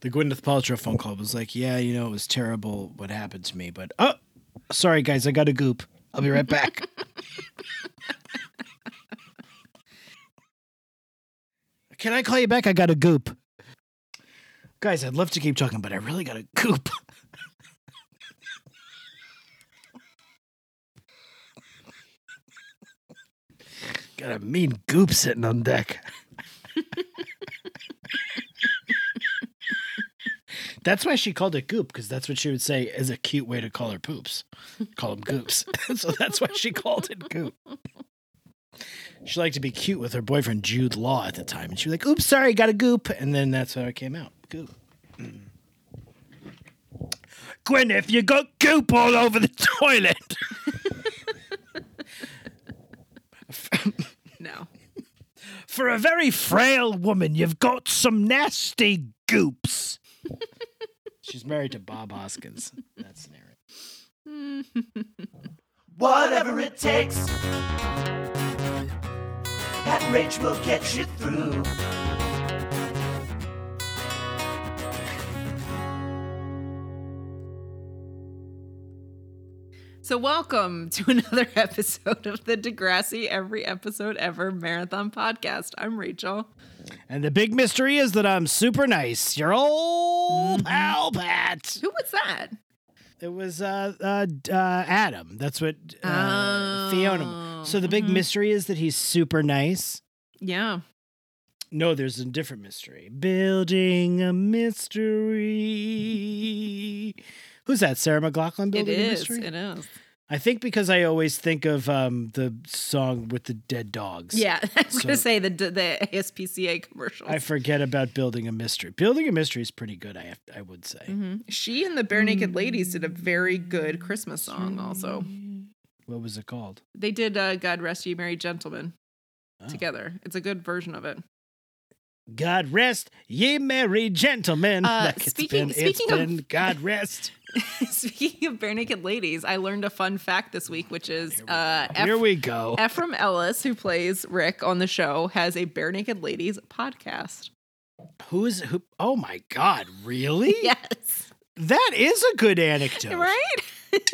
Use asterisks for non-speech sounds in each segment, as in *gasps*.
The Gwyneth Paltrow phone call was like, "Yeah, you know, it was terrible what happened to me, but oh, sorry guys, I got a goop. I'll be right back." *laughs* Can I call you back? I got a goop. Guys, I'd love to keep talking, but I really got a goop. *laughs* got a mean goop sitting on deck. *laughs* That's why she called it goop, because that's what she would say is a cute way to call her poops. Call them goops. *laughs* so that's why she called it goop. She liked to be cute with her boyfriend Jude Law at the time. And she was like, oops, sorry, got a goop. And then that's how it came out. Goop. Mm. Gwyneth, you got goop all over the toilet. *laughs* No. For a very frail woman, you've got some nasty goops. She's married to Bob Hoskins. That's narrative. *laughs* Whatever it takes. That rage will get you through. So, welcome to *laughs* another episode of the Degrassi Every Episode Ever Marathon Podcast. I'm Rachel. And the big mystery is that I'm super nice. Your old pal Pat. Who was that? It was uh, uh, uh, Adam. That's what uh, Fiona. So the big mystery is that he's super nice. Yeah. No, there's a different mystery. Building a mystery. Who's that? Sarah McLachlan building a is. mystery? It is. I think because I always think of um, the song with the dead dogs. Yeah. I was going to say the, the ASPCA commercials. I forget about building a mystery. Building a mystery is pretty good. I have, I would say. Mhm. She and the Barenaked Ladies did a very good Christmas song, also. What was it called? They did uh, God Rest You Merry Gentlemen Oh. together. It's a good version of it. God rest ye merry gentlemen. Uh, Like speaking- been, speaking of- been *laughs* God rest. *laughs* Speaking of Barenaked Ladies, I learned a fun fact this week, which is uh, Eph- Here we go. Ephraim Ellis, who plays Rick on the show, has a Barenaked Ladies podcast. Who is who? Oh my God! Really? *laughs* Yes. That is a good anecdote. Right?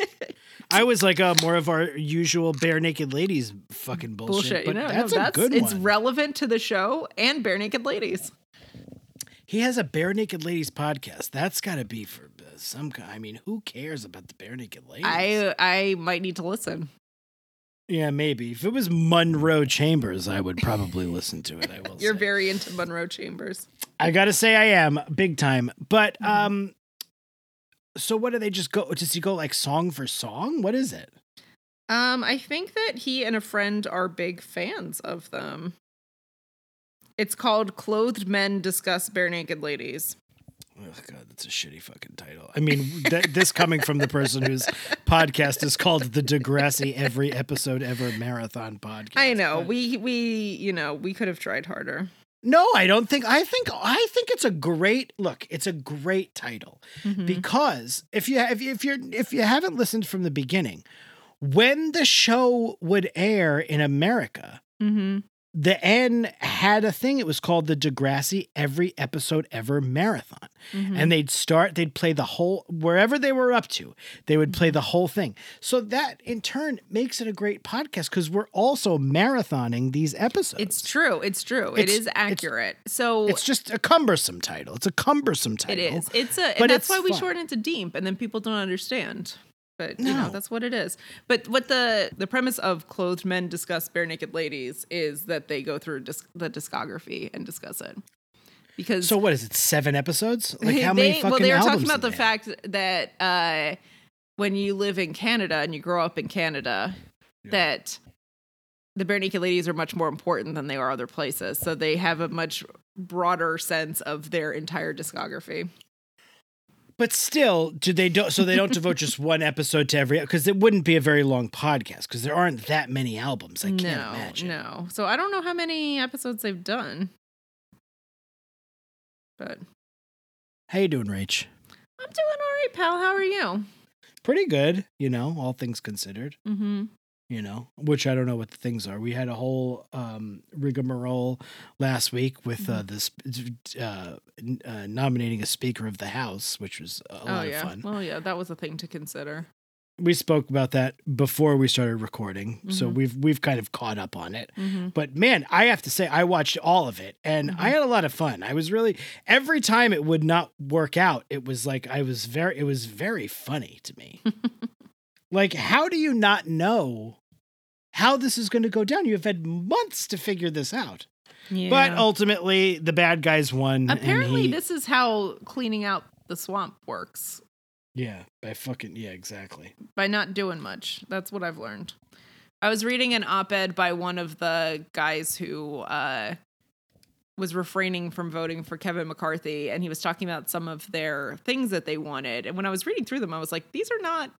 I was like, uh, more of our usual barenaked ladies fucking bullshit. Bullshit. You but know, no, that's a that's good it's one. relevant to the show and Barenaked Ladies. he has a barenaked ladies podcast. That's got to be for uh, some kind. I mean, who cares about the barenaked ladies? I I might need to listen. yeah, maybe if it was Munro Chambers, I would probably listen to it. I *laughs* will. You're say. very into Munro Chambers. I gotta say I am big time. But Mm-hmm. um so what do they just go does he go like song for song? What is it? Um, I think that he and a friend are big fans of them. It's called Clothed Men Discuss Barenaked Ladies. Oh god, that's a shitty fucking title. I mean, th- this coming from the person whose *laughs* podcast is called the Degrassi Every Episode Ever Marathon Podcast. I know. But- We we you know, we could have tried harder. No, I don't think I think I think it's a great look, it's a great title. Mm-hmm. because if you if you, if you're if you haven't listened from the beginning, when the show would air in America, Mm-hmm. The N had a thing. It was called the Degrassi Every Episode Ever Marathon, Mm-hmm. and they'd start. They'd play the whole wherever they were up to. They would play the whole thing. So that in turn makes it a great podcast because we're also marathoning these episodes. It's true. It's true. It's- it is it's- accurate. so It's just a cumbersome title. It's a cumbersome title. It is. It's a but and that's it's why we fun. shorten it to Deep and then people don't understand. But you know, No. that's what it is. But what the the premise of clothed men discuss barenaked ladies is that they go through disc, the discography and discuss it. Because So what is it? Seven episodes? Like how many fucking well they were talking about the they fact that uh when you live in canada and you grow up in canada that the barenaked ladies are much more important than they are other places so they have a much broader sense of their entire discography But still, do they don't? So they don't devote just one episode to every because it wouldn't be a very long podcast because there aren't that many albums. I can't no imagine. no so i don't know how many episodes they've done but How you doing, Rach? i'm doing all right pal how are you Pretty good, you know, all things considered. mm-hmm you know, which I don't know what the things are. We had a whole um, rigmarole last week with uh, this uh, uh, nominating a Speaker of the House, which was a oh lot yeah. of fun. Well, yeah, that was a thing to consider. we spoke about that before we started recording, so Mhm. we've we've kind of caught up on it. Mm-hmm. But man, I have to say, I watched all of it and I Mhm. had a lot of fun. I was really every time it would not work out, it was like I was very it was very funny to me. *laughs* like, how do you not know how this is going to go down? You have had months to figure this out. Yeah. But ultimately, the bad guys won. apparently, he- this is how cleaning out the swamp works yeah, by fucking yeah, exactly. by not doing much. That's what I've learned. I was reading an op-ed by one of the guys who uh, was refraining from voting for Kevin McCarthy, and he was talking about some of their things that they wanted. And when I was reading through them, I was like, these are not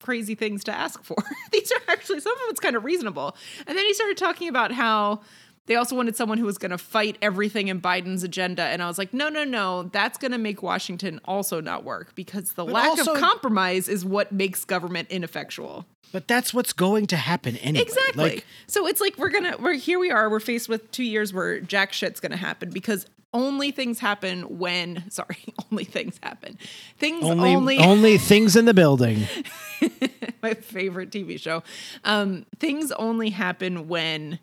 crazy things to ask for. *laughs* these are actually some of it's kind of reasonable. And then he started talking about how they also wanted someone who was going to fight everything in Biden's agenda. And I was like, no, no, no, that's going to make Washington also not work because the But lack also- of compromise is what makes government ineffectual. But that's what's going to happen anyway. Exactly. Like, so it's like we're gonna we're here we are, we're faced with two years where jack shit's gonna happen because only things happen when *laughs* sorry, *laughs* only things happen. Things only only, *laughs* only things in the building. my favorite TV show. Um, things only happen when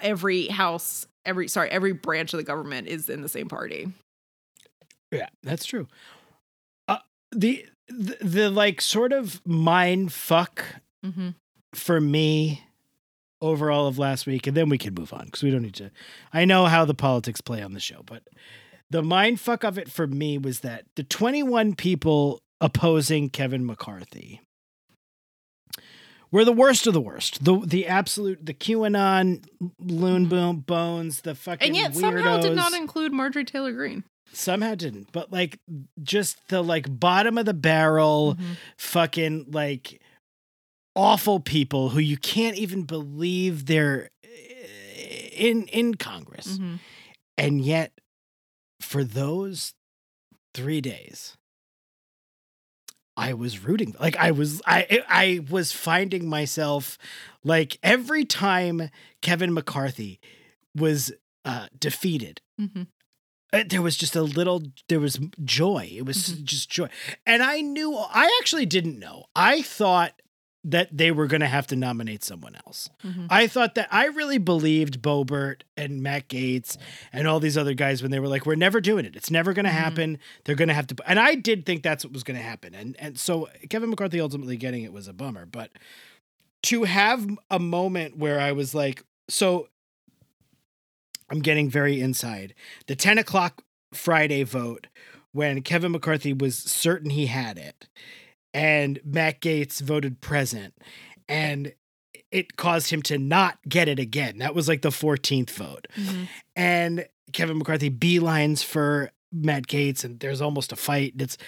every house, every sorry, every branch of the government is in the same party. Yeah, that's true. Uh, the, the the like sort of mind fuck Mm-hmm. for me overall of last week, and then we can move on because we don't need to. I know how the politics play on the show, but the mind fuck of it for me was that the 21 people opposing Kevin McCarthy were the worst of the worst. The the absolute the QAnon loon boom bones, the fucking And yet weirdos. somehow did not include Marjorie Taylor Greene. somehow didn't, but like just the like bottom of the barrel Mhm. fucking like awful people who you can't even believe they're uh, in in Congress. Mhm. And yet for those 3 days I was rooting like I was I I was finding myself like every time Kevin McCarthy was uh defeated Mhm. uh, there was just a little there was joy it was just joy and i knew i actually didn't know i thought that they were going to have to nominate someone else. Mhm. i thought that i really believed boebert and matt gaetz and all these other guys when they were like we're never doing it. It's never going to Mhm. happen. They're going to have to and i did think that's what was going to happen. And and so kevin mccarthy ultimately getting it was a bummer. But to have a moment where i was like so i'm getting very inside. The 10 o'clock Friday vote when Kevin McCarthy was certain he had it and Matt Gaetz voted present and it caused him to not get it again. That was like the 14th vote. Mhm. And Kevin McCarthy beelines for Matt Gaetz and there's almost a fight. And It's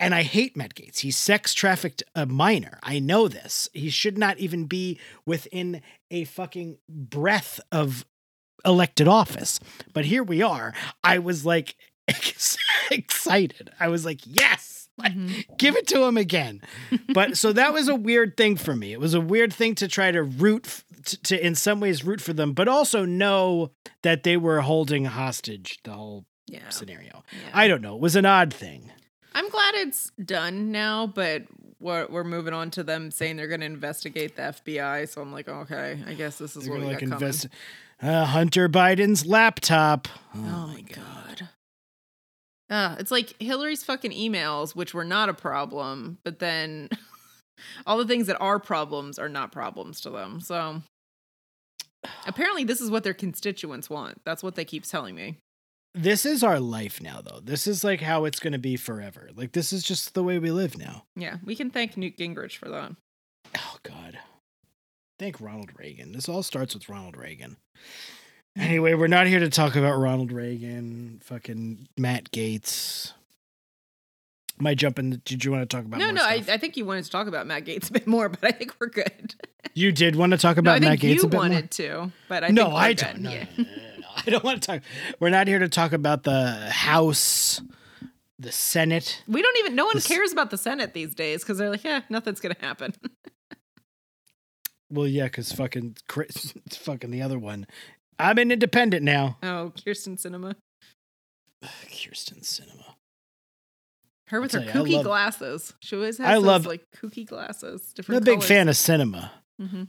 and I hate Matt Gaetz. He sex trafficked a minor. I know this. He should not even be within a fucking breath of elected office. But here we are. I was like *laughs* excited. I was like, yes, *laughs* like, Mhm. give it to him again. But so that was a weird thing for me. It was a weird thing to try to root f- to, to in some ways root for them, but also know that they were holding hostage the whole Yeah. scenario. Yeah. I don't know. It was an odd thing. I'm glad it's done now, but we're, we're moving on to them saying they're going to investigate the FBI. So I'm like, okay, I guess this is They're what we got like coming. invest uh, Hunter Biden's laptop. Oh my god. Uh, it's like Hillary's fucking emails, which were not a problem, but then *laughs* all the things that are problems are not problems to them. So apparently, this is what their constituents want. That's what they keep telling me. This is our life now, though. This is like how it's going to be forever. Like this is just the way we live now. Yeah, we can thank Newt Gingrich for that. Oh God. Thank Ronald Reagan. This all starts with Ronald Reagan. Anyway, we're not here to talk about Ronald Reagan, fucking Matt Gaetz. Am I jumping? Did you want to talk about? no, no, I? I think you wanted to talk about Matt Gaetz a bit more, *laughs* but I think we're good. you did want to talk No, about think Matt Gaetz a bit more? You wanted to, but I no, think we're I don't. No, Yeah. no, no, no, no. *laughs* I don't want to talk. We're not here to talk about the House, the Senate. We don't even. No one cares about the Senate these days because they're like, yeah, nothing's gonna happen. *laughs* Well, yeah, because fucking Chris, fucking the other one. I'm an independent now. Oh, Kyrsten Sinema. *sighs* Kyrsten Sinema. Her with I'll her you, kooky love- glasses. She always has I those love- like kooky glasses. I'm Different a big fan of cinema. hmm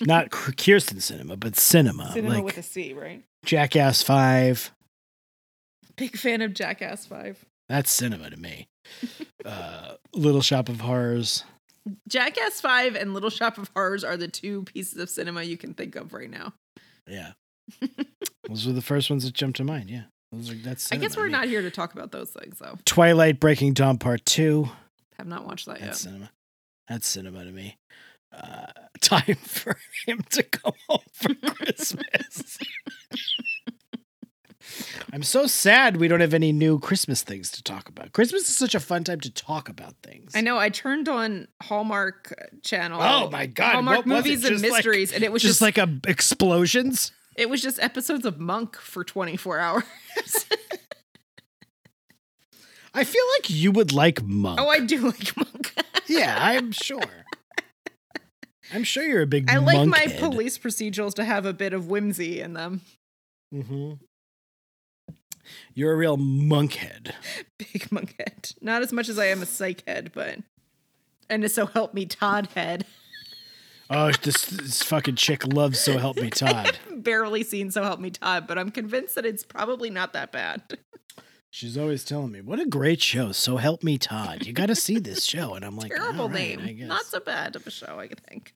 Not *laughs* Kyrsten Sinema, but cinema. Cinema like with a C, right? Jackass 5. Big fan of Jackass Five. That's cinema to me. *laughs* uh, Little Shop of Horrors. Jackass Five and Little Shop of Horrors are the two pieces of cinema you can think of right now. Yeah. *laughs* Those were the first ones that jumped to mind. Yeah. Those are, that's I guess we're me. not here to talk about those things, though. Twilight Breaking Dawn Part 2. Have not watched that That's yet. cinema. That's cinema to me. Uh, *laughs* time for him to come home for *laughs* Christmas. I'm so sad we don't have any new Christmas things to talk about. Christmas is such a fun time to talk about things. I know. I turned on Hallmark Channel. Oh my God, Hallmark what was it? movies and Just like- mysteries, and it was just, just, like a explosions. It was just episodes of Monk for 24 hours. I feel like you would like Monk. oh, I do like Monk. yeah, *laughs* I'm sure. I'm sure you're a big I like my head. police procedurals to have a bit of whimsy in them. Mm-hmm. You're a real monk head. *laughs* Big Monk head. Not as much as I am a psych head, but and so help me Todd head. Oh, this, this fucking chick loves So Help Me *laughs* Todd. Barely seen so help me Todd, but I'm convinced that it's probably not that bad. She's always telling me, "What a great show, So Help Me Todd. You got to see this *laughs* show." And I'm like, Terrible "All right, name. guess." Not so bad of a show, I think.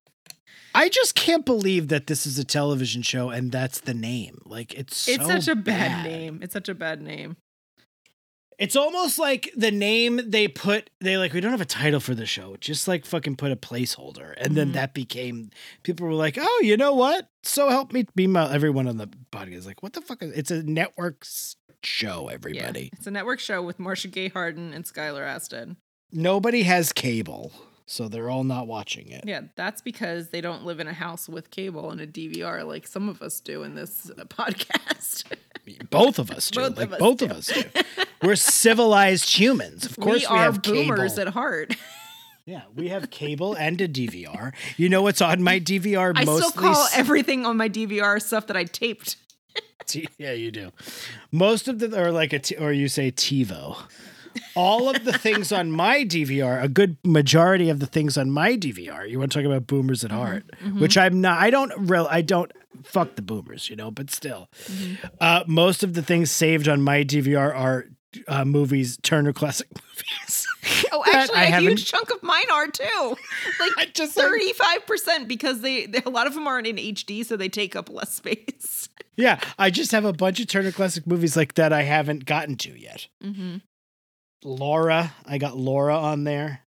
I just can't believe that this is a television show and that's the name. Like it's It's so such a bad, bad. name. It's such a bad name. It's almost like the name they put. They like we don't have a title for the show. Just like fucking put a placeholder, and then Mhm. that became. People were like, "Oh, you know what? So help me." Be my everyone on the podcast is like, "What the fuck?" Is, it's a network show. Everybody. Yeah. It's a network show with Marcia Gay Harden and Skylar Astin. Nobody has cable, so they're all not watching it. Yeah, that's because they don't live in a house with cable and a DVR like some of us do in this uh, *laughs* podcast. Both of us do. Both of like us both do. of us do. *laughs* We're civilized humans. Of course, we we, are have boomers cable. at heart. yeah, we have cable and a DVR. You know what's on my DVR? I mostly still call everything on my DVR stuff that I taped. *laughs* Yeah, you do. Most of the or like a t- or you say TiVo. All of the things on *laughs* my DVR, a good majority of the things on my DVR. You want to talk about boomers Mm-hmm, at heart, which I'm not. I don't real. I don't fuck the boomers, you know. But still, Mm-hmm. uh, most of the things saved on my DVR are uh, movies, Turner Classic *laughs* Movies. *laughs* Oh, actually, a haven't- huge chunk of mine are too. *laughs* Like just- thirty-five percent because they, they a lot of them aren't in HD, so they take up less space. yeah, I just have a bunch of Turner Classic Movies like that I haven't gotten to yet. Mm-hmm. Laura. I got Laura on there.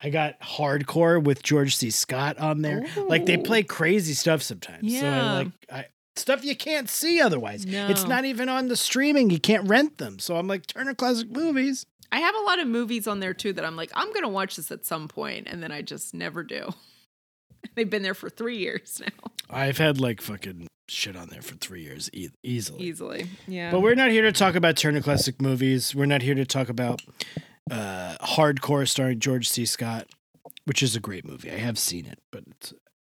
I got Hardcore with George C. Scott on there. Like they play crazy stuff sometimes. So I Yeah. like I, stuff you can't see otherwise. It's not even on the streaming. You can't rent them. So I'm like Turner Classic Movies. I have a lot of movies on there too that I'm like, I'm gonna watch this at some point, and then I just never do. *laughs* They've been there for three years *laughs* now, I've had like fucking shit on there for three years e- easily. easily. Yeah. But we're not here to talk about Turner Classic Movies. We're not here to talk about uh, Hardcore starring George C. Scott, which is a great movie. I have seen it, but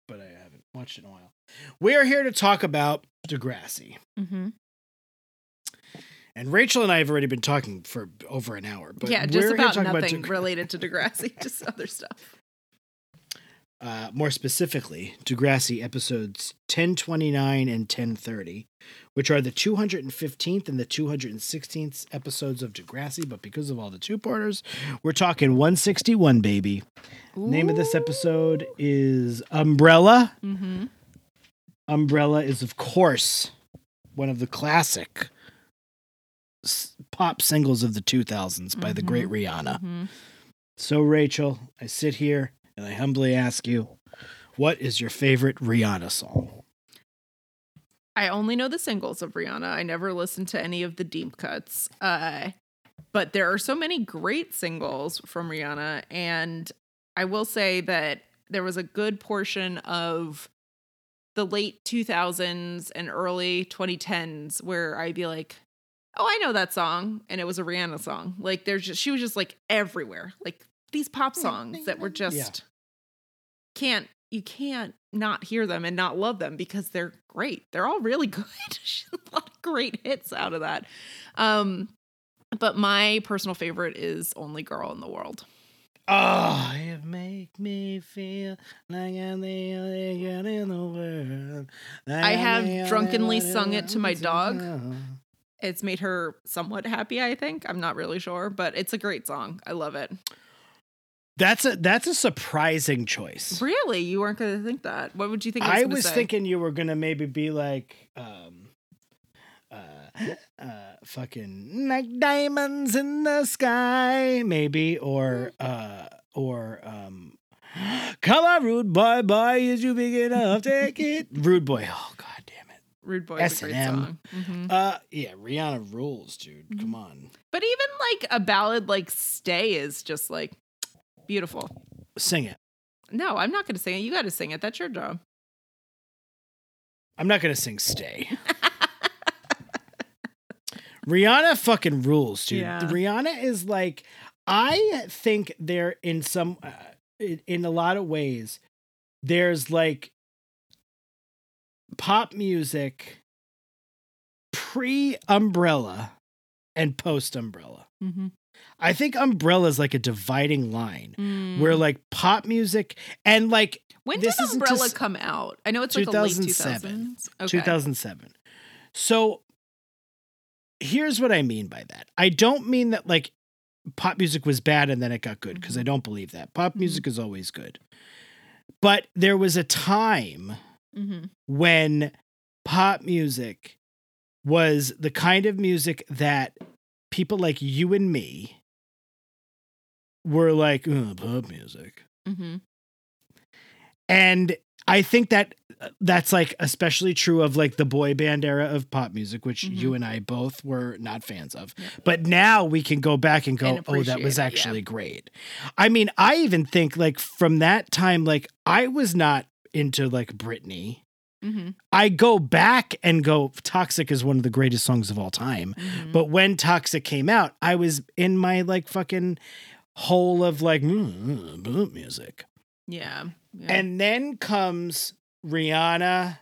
but I haven't watched it in a while. We are here to talk about Degrassi. hmm And Rachel and I have already been talking for over an hour. But yeah, just about nothing Degra- related to Degrassi, *laughs* just other stuff. uh, more specifically, Degrassi episodes 1029 and 1030, which are the 215th and the 216th episodes of Degrassi. But because of all the two parters, we're talking 161, baby. Name of this episode is Umbrella. Mm-hmm. Umbrella is, of course, one of the classic pop singles of the 2000s by the great Rihanna. hmm So, Rachel, I sit here and I humbly ask you, what is your favorite Rihanna song? I only know the singles of Rihanna. I never listened to any of the deep cuts. Uh, but there are so many great singles from Rihanna. And I will say that there was a good portion of the late 2000s and early 2010s where I'd be like, oh, I know that song. And it was a Rihanna song. Like, there's just, she was just like everywhere. Like these pop songs that were just Yeah. can't you can't not hear them and not love them because they're great. They're all really *laughs* good. She's a lot of great hits out of that. Um, but my personal favorite is Only Girl in the World. Oh, it make me feel like I'm the only girl in the world. Like I have drunkenly sung it to my dog. It's made her somewhat happy, I think. I'm not really sure, but it's a great song. I love it. That's a that's a surprising choice. Really? You weren't going to think that. What would you think I was, I was thinking you were gonna maybe be like, um, *laughs* uh, fucking like diamonds in the sky, maybe, or uh, or um, *gasps* come on, rude boy, boy, is you big enough? Take it, *laughs* rude boy. Oh god damn it. Rude Boy is a S&M. Mhm. Uh, yeah, Rihanna rules, dude. Mm-hmm. Come on, But even like a ballad like Stay is just like beautiful. sing it. No, I'm not going to sing it. You got to sing it. That's your job. I'm not gonna sing "Stay." *laughs* Rihanna fucking rules, dude. Yeah. Rihanna is like, I think there in some, uh, in, in a lot of ways, there's like pop music pre Umbrella and post Umbrella. Mm-hmm. I think Umbrella is like a dividing line where like pop music and like Mm. when this did Umbrella just- come out? I know it's like a late 2007. 2000s. Okay. 2007. So here's what I mean by that. I don't mean that like pop music was bad and then it got good because I don't believe that. Pop Mhm. music is always good. But there was a time Mm-hmm. when pop music was the kind of music that people like you and me were like, "Ugh, pop music. Mm-hmm. And I think that uh, that's like especially true of like the boy band era of pop music, which Mhm. you and I both were not fans of. Yeah. But now we can go back and go, And oh, that was it, yeah. actually great. I mean, I even think like from that time, like I was not into like Britney. Mm-hmm. I go back and go, Toxic is one of the greatest songs of all time. Mm-hmm. But when Toxic came out, I was in my like fucking hole of like mm, mm, mm, music. Yeah. yeah. And then comes Rihanna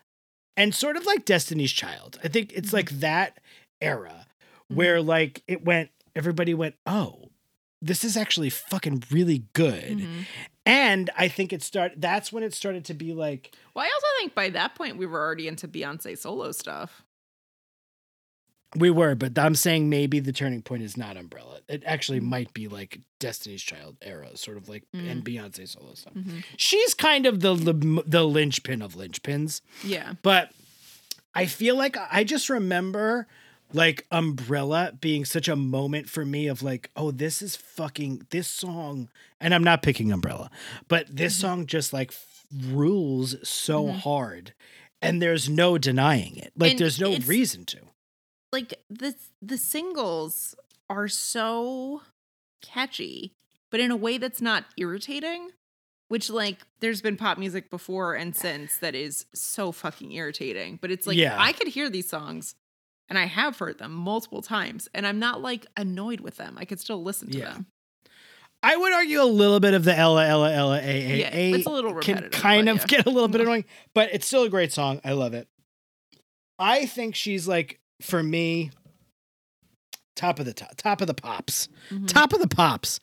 and sort of like Destiny's Child. I think it's like that era Mm-hmm. where like it went, everybody went, oh, this is actually fucking really good. Mhm. And I think it started, that's when it started to be like, Well, I also think by that point we were already into Beyonce solo stuff. We were, but I'm saying maybe the turning point is not Umbrella. It actually Mhm. might be like Destiny's Child era, sort of like, Mm. and Beyonce solo stuff. Mm-hmm. She's kind of the, the, the linchpin of linchpins. Yeah. But I feel like I just remember like Umbrella being such a moment for me of like, oh, this is fucking this song, and I'm not picking Umbrella, but this Mhm. song just like f- rules so Mhm. hard, and there's no denying it. Like, And there's no reason to. Like the the singles are so catchy, but in a way that's not irritating. Which like there's been pop music before and since that is so fucking irritating. But it's like Yeah. I could hear these songs and I have heard them multiple times and I'm not like annoyed with them. I could still listen to Yeah. them. I would argue a little bit of the Ella Ella Ella A A Yeah, A it's a little can repetitive. kind of yeah. get a little bit mm-hmm. annoying, but it's still a great song. I love it. I think she's like for me top of the top, top of the pops, Mhm. top of the pops.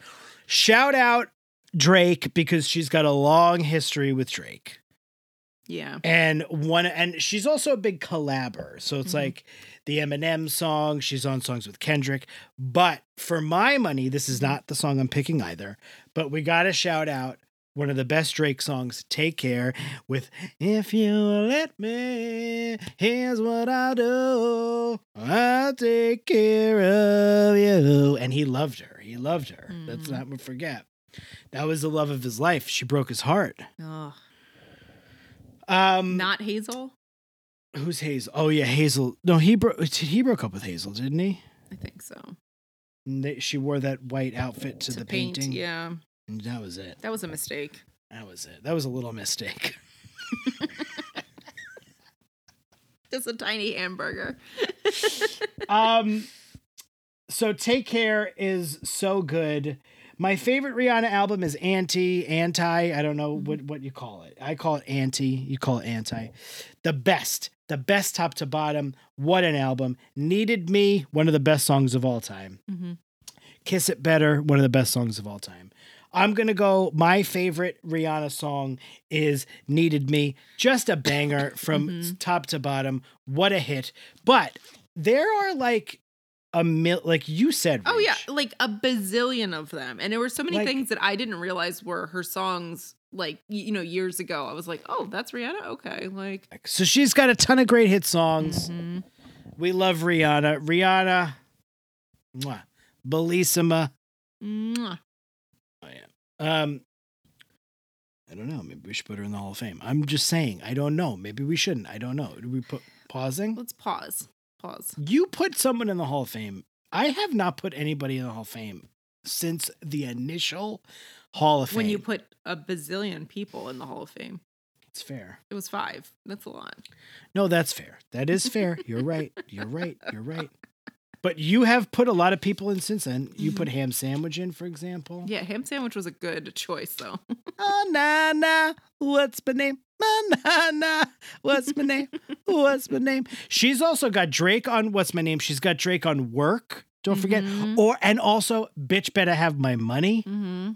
Shout out Drake because she's got a long history with Drake. Yeah. And one and she's also a big collabor. So it's Mhm. like the Eminem song, she's on songs with Kendrick. But for my money, this is not the song I'm picking either. But we gotta shout out one of the best Drake songs, Take Care, with If You Let Me, here's what I'll do. I'll take care of you. And he loved her. He loved her. Let's Mhm. not forget. That was the love of his life. She broke his heart. Ugh. Um Not Hazel? Who's Hazel? Oh yeah, Hazel. No, he broke. He broke up with Hazel, didn't he? I think so. They, she wore that white outfit to, the paint, painting. Yeah. And that was it. That was a mistake. That was it. That was a little mistake. *laughs* Just a tiny hamburger. *laughs* um, so take care is so good, My favorite Rihanna album is Anti, Anti. I don't know what, what you call it. I call it Anti. You call it Anti. The best, the best top to bottom. What an album. Needed Me, one of the best songs of all time. Mm-hmm. Kiss It Better, one of the best songs of all time. I'm going to go. My favorite Rihanna song is Needed Me. Just a banger *coughs* from Mhm. top to bottom. What a hit. But there are like a mil, like you said. Oh yeah, like a bazillion of them, and there were so many Like- things that I didn't realize were her songs. Like you know, years ago, I was like, "Oh, that's Rihanna." Okay, like So she's got a ton of great hit songs. mhm. We love Rihanna. Rihanna. Mwah. Bellissima. Mwah. Yeah. Um I don't know. Maybe we should put her in the Hall of Fame. I'm just saying. I don't know. Maybe we shouldn't. I don't know. Do we put pausing? let's pause. Pause. You put someone in the Hall of Fame. I have not put anybody in the Hall of Fame since the initial Hall of Fame. When you put a bazillion people in the Hall of Fame, it's fair. it was five. That's a lot. No, that's fair. That is fair. You're right. You're right. You're right. But you have put a lot of people in since then. You put ham sandwich in, for example. Yeah, ham sandwich was a good choice, though. *laughs* Oh, na na, what's my name? Oh, na na, what's my name? What's my name? She's also got Drake on What's My Name. She's got Drake on Work. Don't forget. Mhm. Or and also, bitch, better have my money. mm-hmm.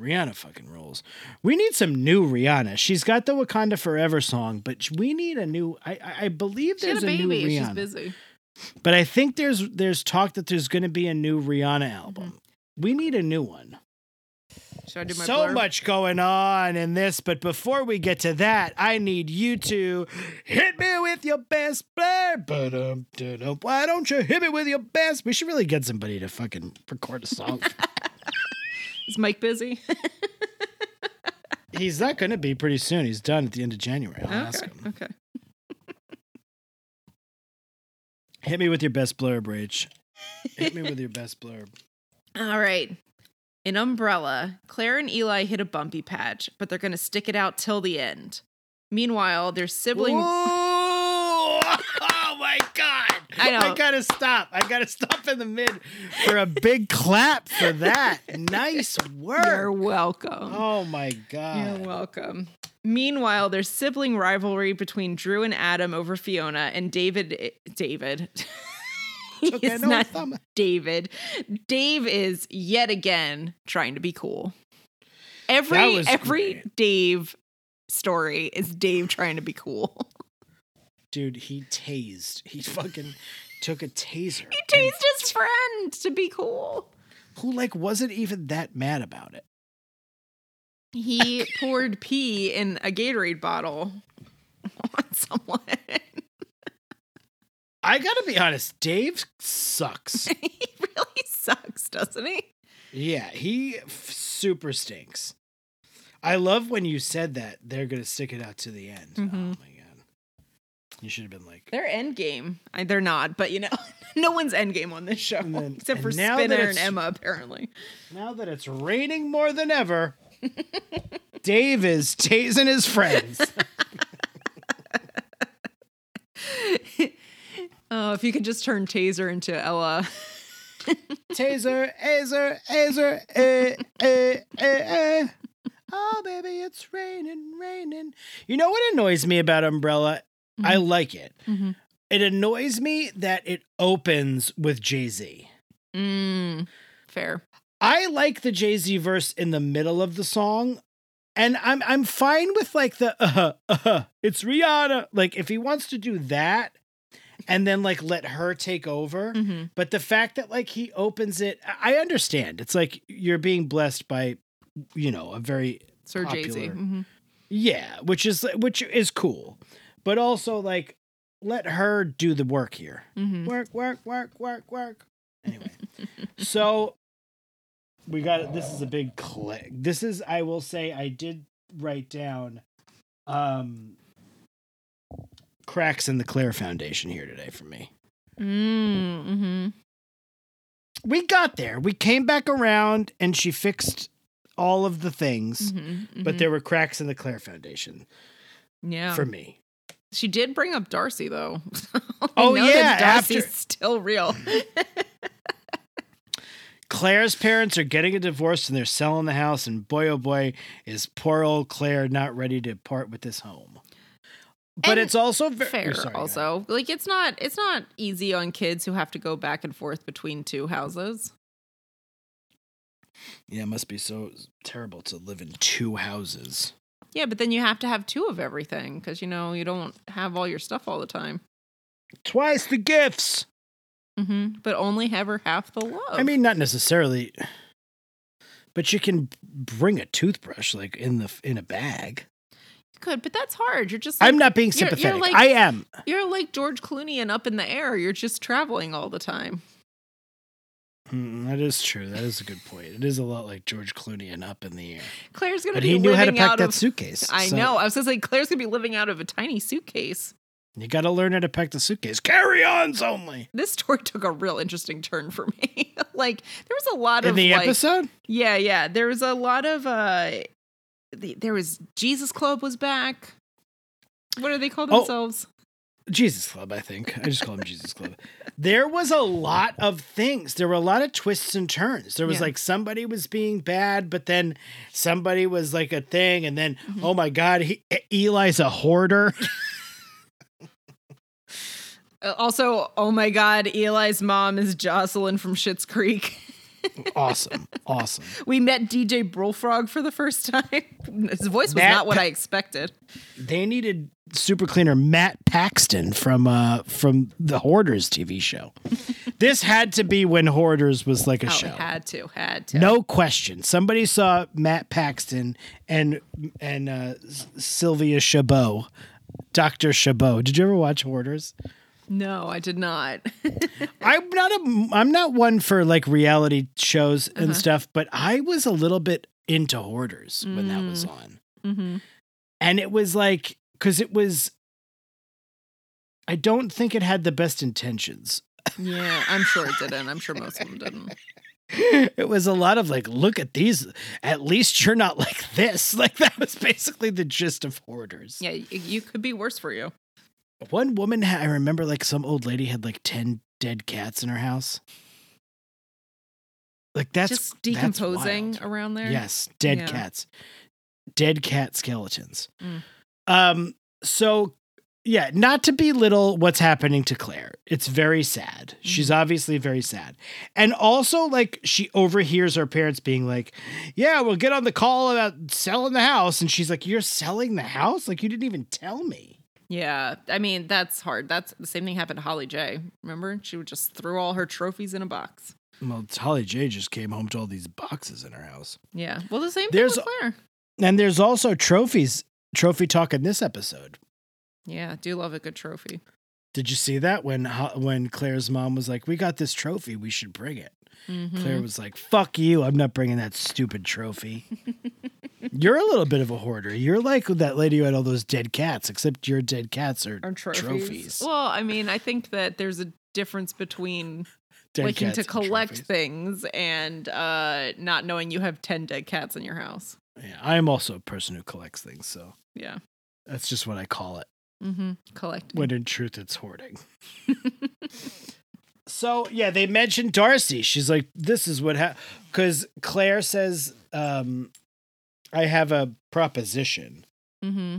Rihanna fucking rules. We need some new Rihanna. She's got the Wakanda Forever song, but we need a new. I I, believe She there's a a, new baby. She's Rihanna, busy. But I think there's there's talk that there's going to be a new Rihanna album. Mm-hmm. We need a new one. I do my so blurb? much going on in this, but before we get to that, I need you to hit me with your best blur. Ba-dum, da-dum. Why don't you hit me with your best? We should really get somebody to fucking record a song. *laughs* Is Mike busy? *laughs* He's not going to be pretty soon. He's done at the end of January. I'll ask okay. him. Okay. Hit me with your best blurb, Rach. Hit me with your best blurb. *laughs* All right. In Umbrella, Clare and Eli hit a bumpy patch, but they're going to stick it out till the end. Meanwhile, their sibling. Ooh! *laughs* Oh my god! *laughs* I know. I gotta stop. I gotta stop in the mid for a big clap for that. Nice work. You're welcome. oh my god! You're welcome. Meanwhile, there's sibling rivalry between Drew and Adam over Fiona, and David. Eh, David. *laughs* Okay, no not thumb. David. Dave is yet again trying to be cool. Every every great. Dave story is Dave trying to be cool. *laughs* Dude, he tased. He fucking took a taser. He tased his friend to be cool. Who like wasn't even that mad about it. He *laughs* poured pee in a Gatorade bottle *laughs* on someone. I gotta be honest, Dave sucks. *laughs* he really sucks, doesn't he? yeah, he f- super stinks. I love when you said that they're gonna stick it out to the end. Mhm. Oh my god. You should have been like They're endgame. I, they're not, but you know, *laughs* no one's endgame on this show then- except for now Spinner and Emma, apparently. Now that it's raining more than ever, Dave is tasing his friends. *laughs* Oh, if you could just turn Taser into Ella. *laughs* Taser, Azer, Azer, eh, eh, eh, eh. Oh, baby, it's raining, raining. You know what annoys me about Umbrella? I like it. Mhm. It annoys me that it opens with Jay Z. Mm, fair. I like the Jay Z verse in the middle of the song. And I'm I'm fine with like the uh uh it's Rihanna. Like if he wants to do that and then like let her take over. hmm But the fact that like he opens it, I understand. It's like you're being blessed by, you know, a very Sir Jay Z. Popular. hmm yeah, which is which is cool, but also like let her do the work here. hmm Work, work, work, work, work. Anyway, so we got this is a big click. This is I will say I did write down um cracks in the Clare Foundation here today for me. Mm-hmm. we got there. We came back around and she fixed all of the things, Mm-hmm. but there were cracks in the Clare Foundation yeah. for me. She did bring up Darcy though. *laughs* Oh, yeah, Darcy's after- still real. *laughs* Clare's parents are getting a divorce and they're selling the house, and boy, oh boy, is poor old Clare not ready to part with this home. But And it's also ve- Fair, oh, sorry, also. Like it's not it's not easy on kids who have to go back and forth between two houses. Yeah, it must be so terrible to live in two houses. Yeah, but then you have to have two of everything because you know you don't have all your stuff all the time. Twice the gifts. Mm-hmm. But only ever half the love. I mean, not necessarily, but you can bring a toothbrush like in the in a bag. you could, but that's hard. You're just. Like, I'm not being you're- you're sympathetic. like- I am. You're like George Clooney and up in the air. You're just traveling all the time. Mm, that is true. That is a good point. It is a lot like George Clooney and Up in the Air, Clare's gonna but be he knew how to living pack that of. suitcase. I so know. I was gonna say Clare's gonna be living out of a tiny suitcase. You got to learn how to pack the suitcase. Carry-ons only. This story took a real interesting turn for me. *laughs* like there was a lot In of in the like, episode, Yeah, yeah. There was a lot of uh the, there was Jesus Club was back. What do they call Oh. themselves? Jesus Club, I think. I just call him Jesus Club. There was a lot of things. There were a lot of twists and turns. There was Yeah. like somebody was being bad, but then somebody was like a thing, and then Mm-hmm. oh my god, he, Eli's a hoarder. *laughs* Uh, also, oh my god, Eli's mom is Jocelyn from Schitt's Creek. *laughs* awesome, awesome. we met DJ Bullfrog for the first time. *laughs* His voice was Matt not what Pa- I expected. They needed super cleaner Matt Paxton from uh from the Hoarders TV show. *laughs* this had to be when Hoarders was like a Oh, show. had to, had to. No question. Somebody saw Matt Paxton and and uh, Sylvia Chabot, Doctor Chabot. Did you ever watch Hoarders? No, I did not. *laughs* I'm not a I'm not one for like reality shows and Uh-huh. stuff, but I was a little bit into Hoarders when that was on, hmm and it was like because it was. I don't think it had the best intentions. Yeah, I'm sure it didn't. I'm sure most of them didn't. *laughs* it was a lot of like, look at these. At least you're not like this. *laughs* Like that was basically the gist of Hoarders. Yeah, you could be worse for you. One woman, ha- I remember like some old lady had like 10 dead cats in her house. Like that's Just that's decomposing wild. around there. Yes, dead Yeah. cats. Dead cat skeletons. Mm. Um so yeah, not to belittle what's happening to Clare. It's very sad. She's Mm-hmm. obviously very sad. And also like she overhears her parents being like, "Yeah, we'll get on the call about selling the house." And she's like, "You're selling the house? Like you didn't even tell me." Yeah, I mean that's hard. That's the same thing happened to Holly J. Remember, she would just throw all her trophies in a box. Well, Holly J just came home to all these boxes in her house. Yeah, well, the same There's- thing with Clare. And there's also trophies, trophy talk in this episode. Yeah, do love a good trophy. Did you see that when when Clare's mom was like, "We got this trophy, we should bring it." Mhm. Clare was like, "Fuck you, I'm not bringing that stupid trophy." *laughs* You're a little bit of a hoarder. You're like that lady who had all those dead cats, except your dead cats are Or trophies. trophies. Well, I mean, I think that there's a difference between Dead liking to collect trophies. things and uh, not knowing you have ten dead cats in your house. Yeah, I am also a person who collects things, so Yeah. that's just what I call it. Mm-hmm. Collecting. When in truth, it's hoarding. *laughs* so yeah, they mentioned Darcy. She's like, "This is what happened," because Clare says, um, "I have a proposition," mm-hmm.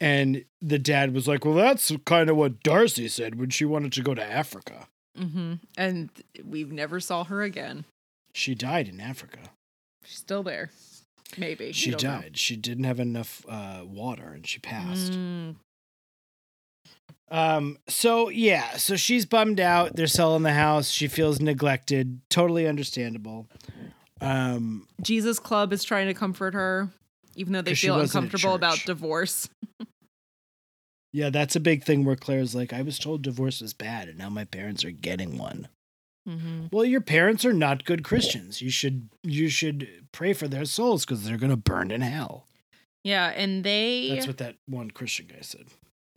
and the dad was like, "Well, that's kind of what Darcy said when she wanted to go to Africa. Mm-hmm. And we never saw her again. She died in Africa. She's still there. Maybe. She don't know. died. She didn't have enough uh, water, and she passed." Mm, Um, so yeah, so she's bummed out. They're selling the house. She feels neglected. Totally understandable. Um, Jesus Club is trying to comfort her, even though they feel uncomfortable about divorce. *laughs* yeah, that's a big thing where Clare's like, I was told divorce was bad, and now my parents are getting one. Mm-hmm. Well, your parents are not good Christians. You should you should pray for their souls because they're gonna burn in hell. Yeah, and they That's what that one Christian guy said.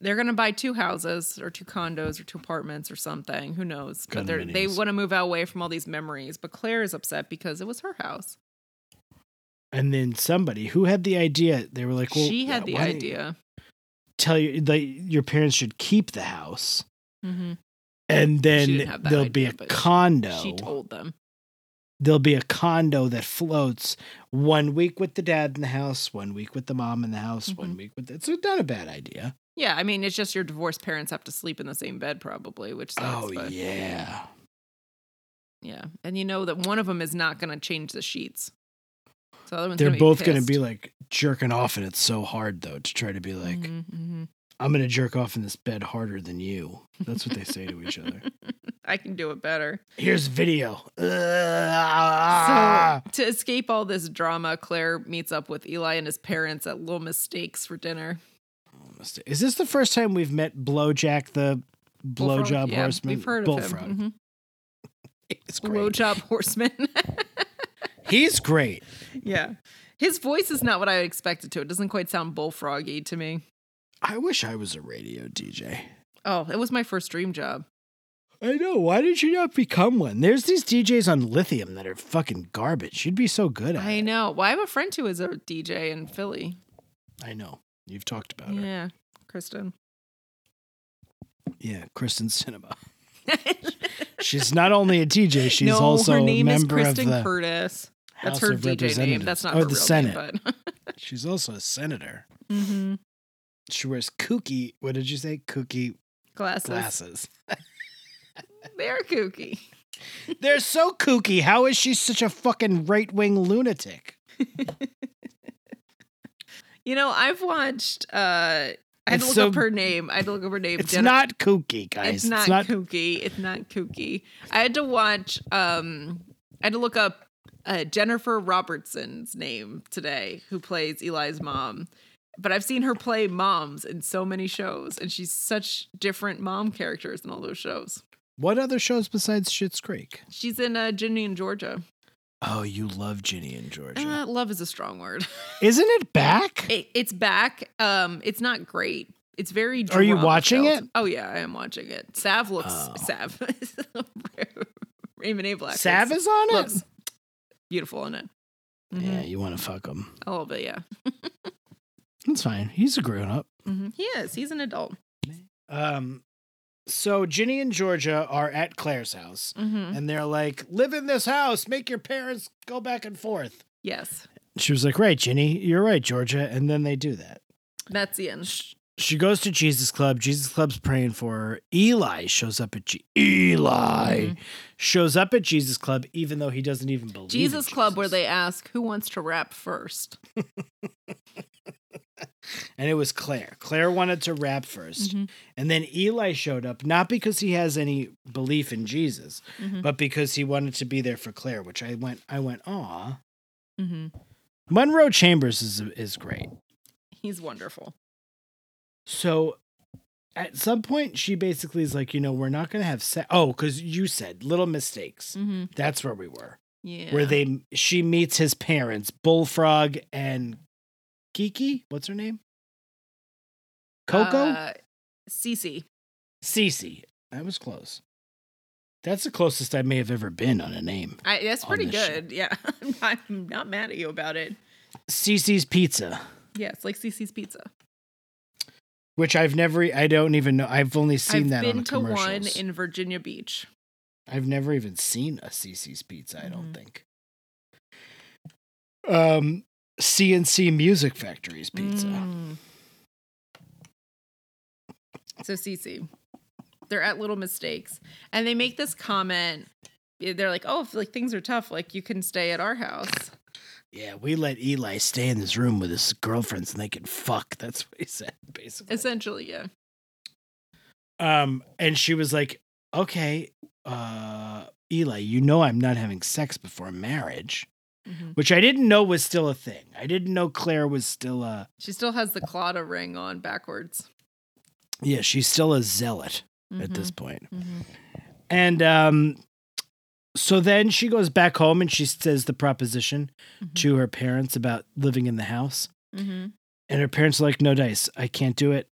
They're gonna buy two houses or two condos or two apartments or something. Who knows? But they're, they want to move away from all these memories. But Clare is upset because it was her house. And then somebody who had the idea, they were like, "Well, she had the why don't you idea. Tell you that your parents should keep the house." Mm-hmm. and then didn't have that there'll be a but she- condo She told them. there'll be a condo that floats one week with the dad in the house, one week with the mom in the house, one Mhm. week with it's not a bad idea. Yeah, I mean, it's just your divorced parents have to sleep in the same bed, probably, which sucks. oh but yeah. yeah, and you know that one of them is not going to change the sheets. So the other one's They're gonna both gonna be like jerking off and it's so hard though to try to be like, Mhm, mhm. I'm gonna jerk off in this bed harder than you. That's what they say to each other. *laughs* I can do it better. Here's video. So to escape all this drama, Clare meets up with Eli and his parents at Little Mistakes for dinner. Is this the first time we've met Blowjack the blowjob yeah, horseman? We've heard Bullfrog. of him. He's Mhm. great. Blowjob horseman. *laughs* He's great. yeah. His voice is not what I expected to. It doesn't quite sound bullfroggy to me. I wish I was a radio DJ. Oh, it was my first dream job. I know. Why did you not become one? There's these DJs on lithium that are fucking garbage. You'd be so good at I it. know. Well, I have a friend who is a DJ in Philly. I know. You've talked about her. Yeah, Kristen. Yeah, Kyrsten Sinema. *laughs* She's not only a DJ, she's no, also her name a is member Kristen of the Curtis. That's House her DJ name. That's not oh, her the real Senate. name, *laughs* She's also a senator. but hmm She wears kooky. What did you say? Kooky glasses. glasses. *laughs* They're kooky. They're so kooky. How is she such a fucking right wing lunatic? You know, I've watched. uh I had It's to look so- up her name. I had to look up her name. It's Jenna- not kooky, guys. It's not, kooky. It's not kooky. I had to watch. Um, I had to look up uh, Jennifer Robertson's name today, who plays Eli's mom. But I've seen her play moms in so many shows, and she's such different mom characters in all those shows. What other shows besides Schitt's Creek? She's in uh, Ginny and Georgia. Oh, you love Ginny and Georgia. Uh, love is a strong word. *laughs* Isn't it back? It, it's back. Um, it's not great. It's very. Are you watching filled. it? Oh yeah, I am watching it. Sav looks Oh. Sav. *laughs* Raymond Ablack Sav looks, is on it? looks beautiful in it. Mhm. Yeah, you want to fuck him. a little bit. Yeah, *laughs* That's fine. He's a grown up. Mhm. he is. He's an adult. Um, so Ginny and Georgia are at Clare's house, hmm and they're like, "Live in this house. Make your parents go back and forth." Yes, She was like, "Right, Ginny. You're right, Georgia." And then they do that. that's the end. She goes to Jesus Club. Jesus Club's praying for her. Eli shows up at G- Eli Mhm. shows up at Jesus Club, even though he doesn't even believe Jesus Club, where they ask who wants to rap first. *laughs* and it was Clare. Clare wanted to rap 1st Mhm. and then Eli showed up not because he has any belief in Jesus, Mhm. but because he wanted to be there for Clare. Which I went, I went, aw. hmm Munro Chambers is is great. He's wonderful. So at some point, she basically is like, you know, we're not going to have sex. Oh, because you said little mistakes. hmm That's where we were. Yeah. Where they she meets his parents, Bullfrog and Kiki. What's her name? Coco. Uh, Cece. Cece. That was close. That's the closest I may have ever been on a name. I, that's pretty this show. good. Yeah, *laughs* I'm not mad at you about it. Cece's Pizza, Yeah, it's like Cece's Pizza. which I've never, I don't even know. I've only seen that. I've that been to one in Virginia Beach. I've never even seen a Cece's Pizza. I don't Mhm. think. Um, C+C Music Factory's pizza. Mm. So CC, they're at Little Mistakes, and they make this comment. They're like, "Oh, if like things are tough, like you can stay at our house." Yeah, we let Eli stay in this room with his girlfriends and they can fuck. That's what he said, basically. Essentially, yeah. Um, and she was like, "Okay, uh, Eli, you know I'm not having sex before marriage," Mhm. which I didn't know was still a thing. I didn't know Clare was still a She still has the Claudia ring on backwards. yeah, she's still a zealot at this Mhm. point. Mhm. And um, so then she goes back home and she says the proposition Mhm. to her parents about living in the house. Mhm. And her parents are like, "No dice, I can't do it.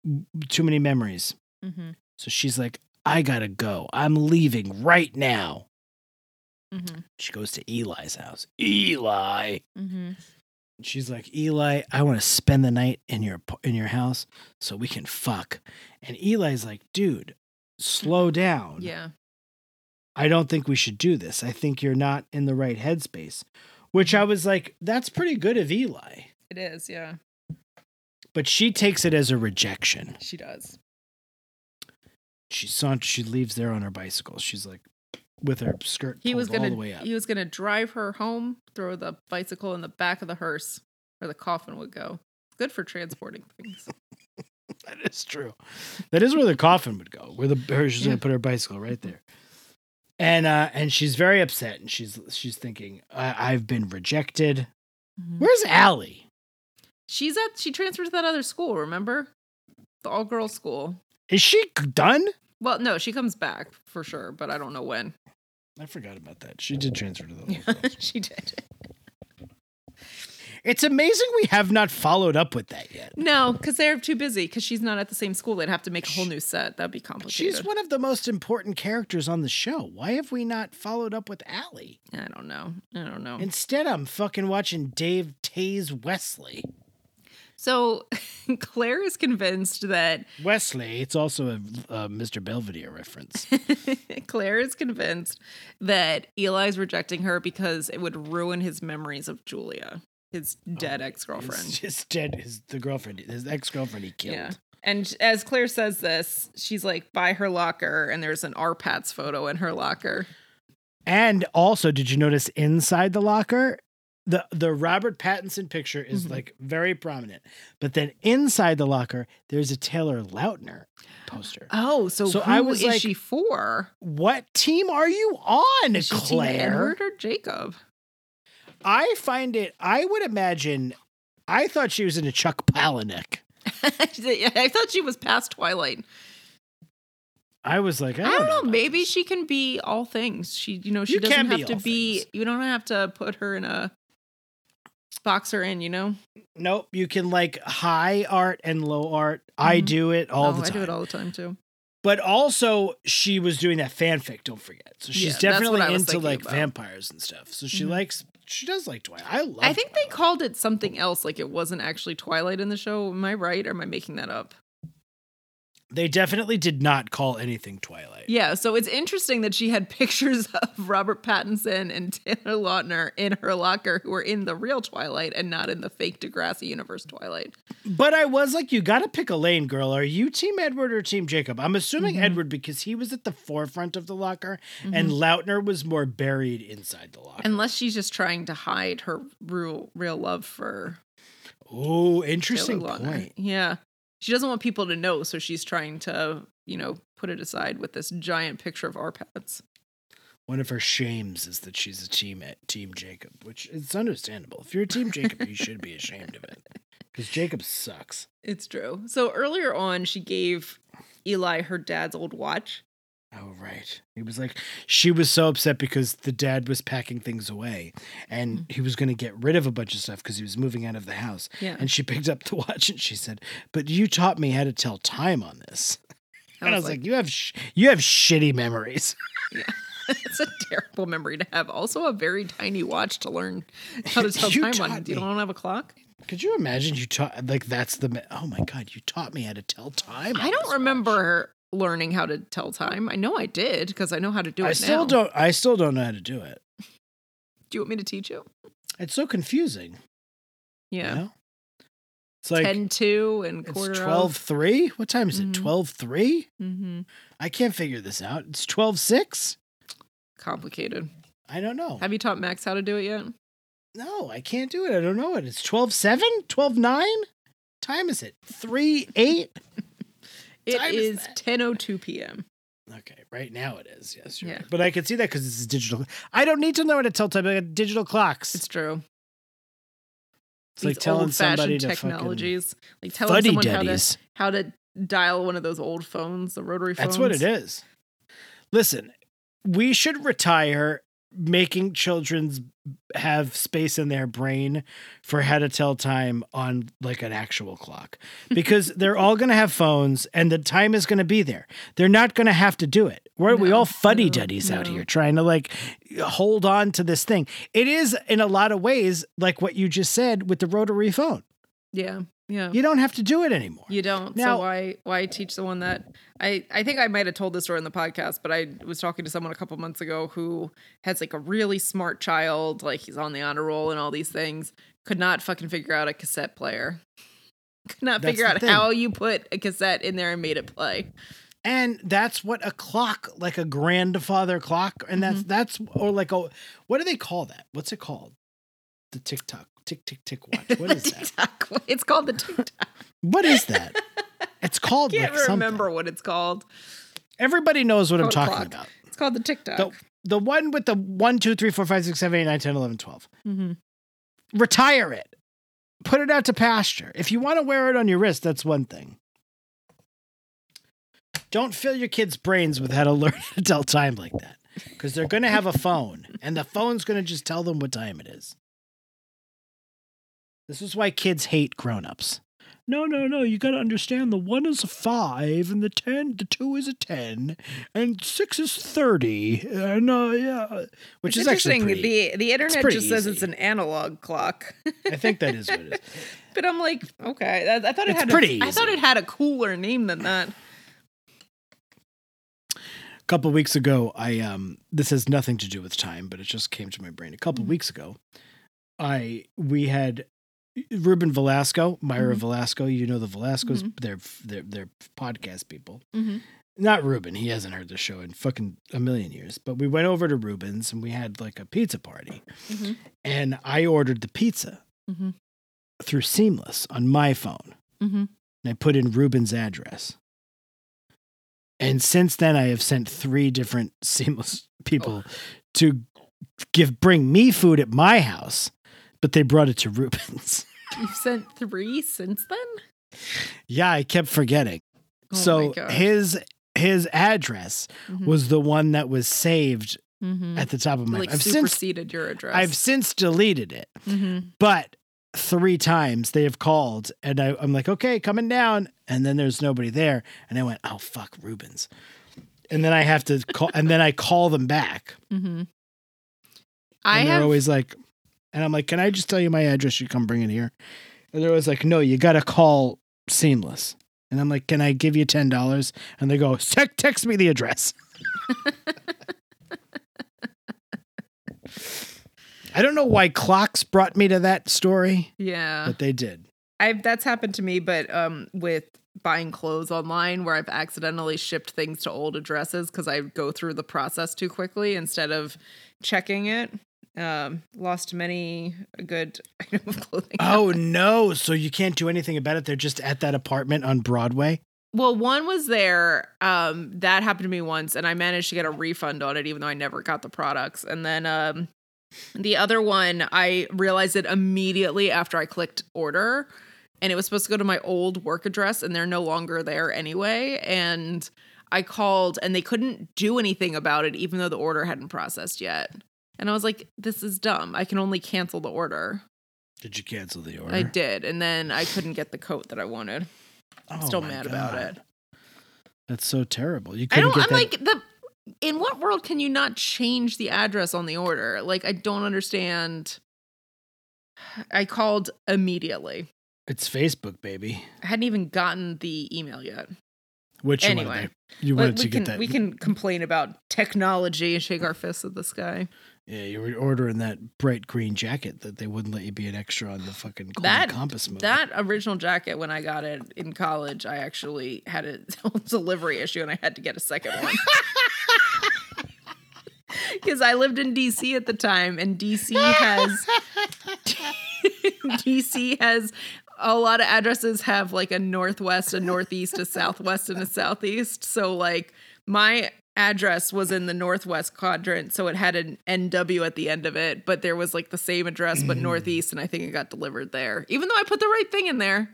Too many memories." Mhm. So she's like, "I gotta go. I'm leaving right now." Mhm. She goes to Eli's house. Eli. Mhm. She's like, Eli, I want to spend the night in your in your house so we can fuck. And Eli's like, dude, slow down. Yeah. I don't think we should do this. I think you're not in the right headspace. Which I was like, that's pretty good of Eli. It is, yeah. But she takes it as a rejection. She does. She saw she leaves there on her bicycle. She's like with her skirt He was gonna all the way up. he was gonna drive her home, throw the bicycle in the back of the hearse where the coffin would go. Good for transporting things. *laughs* That is true. That is where the coffin would go. Where the her, she's Yeah. gonna put her bicycle right there. And uh and she's very upset and she's she's thinking, I- I've been rejected. Where's Allie? She's at she transferred to that other school, remember? The all girls school. Is she done? Well, no, she comes back for sure, but I don't know when. I forgot about that. She did transfer to the *laughs* girls. she did. It's amazing we have not followed up with that yet. No, because they're too busy. Because she's not at the same school. They'd have to make a whole new set. That'd be complicated. She's one of the most important characters on the show. Why have we not followed up with Allie? I don't know. I don't know. Instead, I'm fucking watching Dave Tays Wesley. So *laughs* Clare is convinced that Wesley, it's also a, a Mr. Belvedere reference. *laughs* Clare is convinced that Eli's rejecting her because it would ruin his memories of Julia, his oh, dead ex girlfriend. His, his dead, his the girlfriend, his ex girlfriend he killed. Yeah. And as Clare says this, she's like by her locker, and there's an RPattz photo in her locker. And also, did you notice inside the locker, the the Robert Pattinson picture is Mhm. like very prominent, but then inside the locker, there's a Taylor Lautner poster. Oh, so, So who I was is like- she for? What team are you on, Is Clare? Edward or Jacob? I find it. I would imagine. I thought she was into Chuck Palahniuk. *laughs* I thought she was past Twilight. I was like, I I don't, don't know. about Maybe this. she can be all things. She, you know, she You doesn't can be have to be. things. You don't have to put her in a box her in. You know, Nope. You can like high art and low art. I Mhm. do it all Oh, the time. I do it all the time too. But also, she was doing that fanfic. Don't forget. So she's Yeah, definitely into like about. vampires and stuff. So she Mhm. likes. She does like Twilight. I love. I think they called it something else. Like it wasn't actually Twilight in the show. Am I right? Or am I making that up? They definitely did not call anything Twilight. Yeah. So it's interesting that she had *laughs* pictures of Robert Pattinson and Taylor Lautner in her locker, who were in the real Twilight and not in the fake Degrassi universe Twilight. But I was like, you got to pick a lane, girl. Are you Team Edward or Team Jacob? I'm assuming Mhm. Edward because he was at the forefront of the locker, Mm-hmm. and Lautner was more buried inside the locker. Unless she's just trying to hide her real real love for oh, interesting point. Yeah. She doesn't want people to know, so she's trying to, you know, put it aside with this giant picture of our RPattz. One of her shames is that she's a team at Team Jacob, which is understandable. If you're a Team Jacob, you should be ashamed of it *laughs* because Jacob sucks. It's true. So earlier on, she gave Eli her dad's old watch. Oh, right. He was like, she was so upset because the dad was packing things away and mm. he was going to get rid of a bunch of stuff because he was moving out of the house. Yeah. And she picked up the *laughs* watch and she said, "But you taught me how to tell time on this." *laughs* And I was like, "You have sh- you have shitty memories." *laughs* Yeah. it's a terrible memory to have. Also, a very tiny watch to learn how to tell time on. You don't have a clock? Could you imagine you taught like that's the me- oh my god you taught me how to tell time. I don't remember learning how to tell time. I know I did because I know how to do it I still now. don't. I still don't know how to do it. Do you want me to teach you? It's so confusing. you Yeah. know? It's like 10 2 and quarter it's 12 3. What time is it? Mhm. 12 3? Mm-hmm. I can't figure this out. It's 12 6? Complicated. I don't know. Have you taught Max how to do it yet? No, I can't do it. I don't know it. It's 12 7? 12 9? Time is it? 3 8? *laughs* It Time is is 10:02 p.m. Okay, right now it is. Yes, you're Yeah. right. But I can see that because it's digital. I don't need to know how to tell time. I got digital clocks. It's true. It's like telling old-fashioned somebody to fucking technologies, like telling fuddy someone how to how to dial one of those old phones, the rotary phones. That's what it is. Listen, we should retire making children's have space in their brain for how to tell time on like an actual clock *laughs* because they're all going to have phones and the time is going to be there. They're not going to have to do it. We're we all fuddy no, duddies out no. here trying to like hold on to this thing. It is in a lot of ways like what you just said with the rotary phone. Yeah, Yeah. You don't have to do it anymore. You don't. Now- so why why teach someone that? I I think I might have told this story in the podcast, but I was talking to someone a couple months ago who has like a really smart child, like he's on the honor roll and all these things. Could not fucking figure out a cassette player. *laughs* Could not figure out thing. how you put a cassette in there and made it play. And that's what a clock, like a grandfather clock, and Mm-hmm. that's that's or like a what do they call that? What's it called? The tick tock, tick tick tick watch. What is that? TikTok. *laughs* It's called the TikTok. What is that? It's called *laughs* I Can't like something. remember what it's called. Everybody knows what I'm talking clock. about. It's called the TikTok. The, the one with the 1, 2, 3, 4, 5, 6, 7, 8, 9, 10, 11, 12. Mhm. Retire it. Put it out to pasture. If you want to wear it on your wrist, that's one thing. Don't fill your kids' brains with how to *laughs* learn to tell time like that. Because they're going to have a phone, and the phone's going to just tell them what time it is. This is why kids hate grown-ups. No, no, no. You got to understand the one is a five, and the ten, the two is a ten, and six is thirty. And uh, yeah, which It's is actually interesting. pretty. the the internet pretty just says it's an analog clock. I think that is what it is. *laughs* But I'm like, okay. I, I thought it It's had pretty A, I thought it had a cooler name than that. A couple weeks ago, I um, this has nothing to do with time, but it just came to my brain. A couple weeks ago, I we had Ruben Velasco, Myra Mhm. Velasco. You know the Velascos. Mhm. They're they're they're podcast people. Mm-hmm. Not Ruben. He hasn't heard the show in fucking a million years. But we went over to Ruben's and we had like a pizza party, Mhm. and I ordered the pizza Mhm. through Seamless on my phone. Mm-hmm. and I put in Ruben's address. And since then, I have sent three different *laughs* seamless people to give bring me food at my house, but they brought it to Ruben's. *laughs* You've sent three since then. yeah, I kept forgetting. Oh so his his address Mhm. was the one that was saved Mhm. at the top of my. like I've since superseded your address. I've since deleted it, mm-hmm. but three times they have called, and I, I'm like, okay, coming down, and then there's nobody there, and I went, oh fuck, Rubens, and then I have to call, and then I call them back, Mm-hmm. I and they're have. always like, and I'm like, can I just tell you my address? You come bring it here, and they're always like, no, you got to call Seamless, and I'm like, can I give you ten dollars? And they go, text, text me the address. *laughs* I don't know why clocks brought me to that story, yeah, but they did. I've that's happened to me, but um, with buying clothes online, where I've accidentally shipped things to old addresses because I go through the process too quickly instead of checking it. Um, lost many a good item of clothing. *laughs* Oh no! So you can't do anything about it. They're just at that apartment on Broadway. Well, one was there. Um, that happened to me once, and I managed to get a refund on it, even though I never got the products. And then um, the other one, I realized it immediately after I clicked order, and it was supposed to go to my old work address, and they're no longer there anyway. And I called, and they couldn't do anything about it, even though the order hadn't processed yet. And I was like, "This is dumb. I can only cancel the order." Did you cancel the order? I did, and then I couldn't get the coat that I wanted. I'm oh Still mad about it. That's so terrible. You I couldn't don't. get I'm that. like the. In what world can you not change the address on the order? Like I don't understand. *sighs* I called immediately. it's Facebook, baby. I hadn't even gotten the email yet. Which Anyway? You wanted we to can get that. we can complain about technology and shake our fists at the sky. Yeah, you were ordering that bright green jacket that they wouldn't let you be an extra on the fucking Golden That- Compass movie. That original jacket when I got it in college, I actually had a *laughs* delivery issue and I had to get a second one. *laughs* Because I lived in DC at the time, and DC has *laughs* DC has a lot of addresses have like a northwest, a northeast, a southwest, and a southeast. So like my address was in the northwest quadrant, so it had an NW at the end of it, but there was like the same address but mm. northeast, and I think it got delivered there. Even though I put the right thing in there.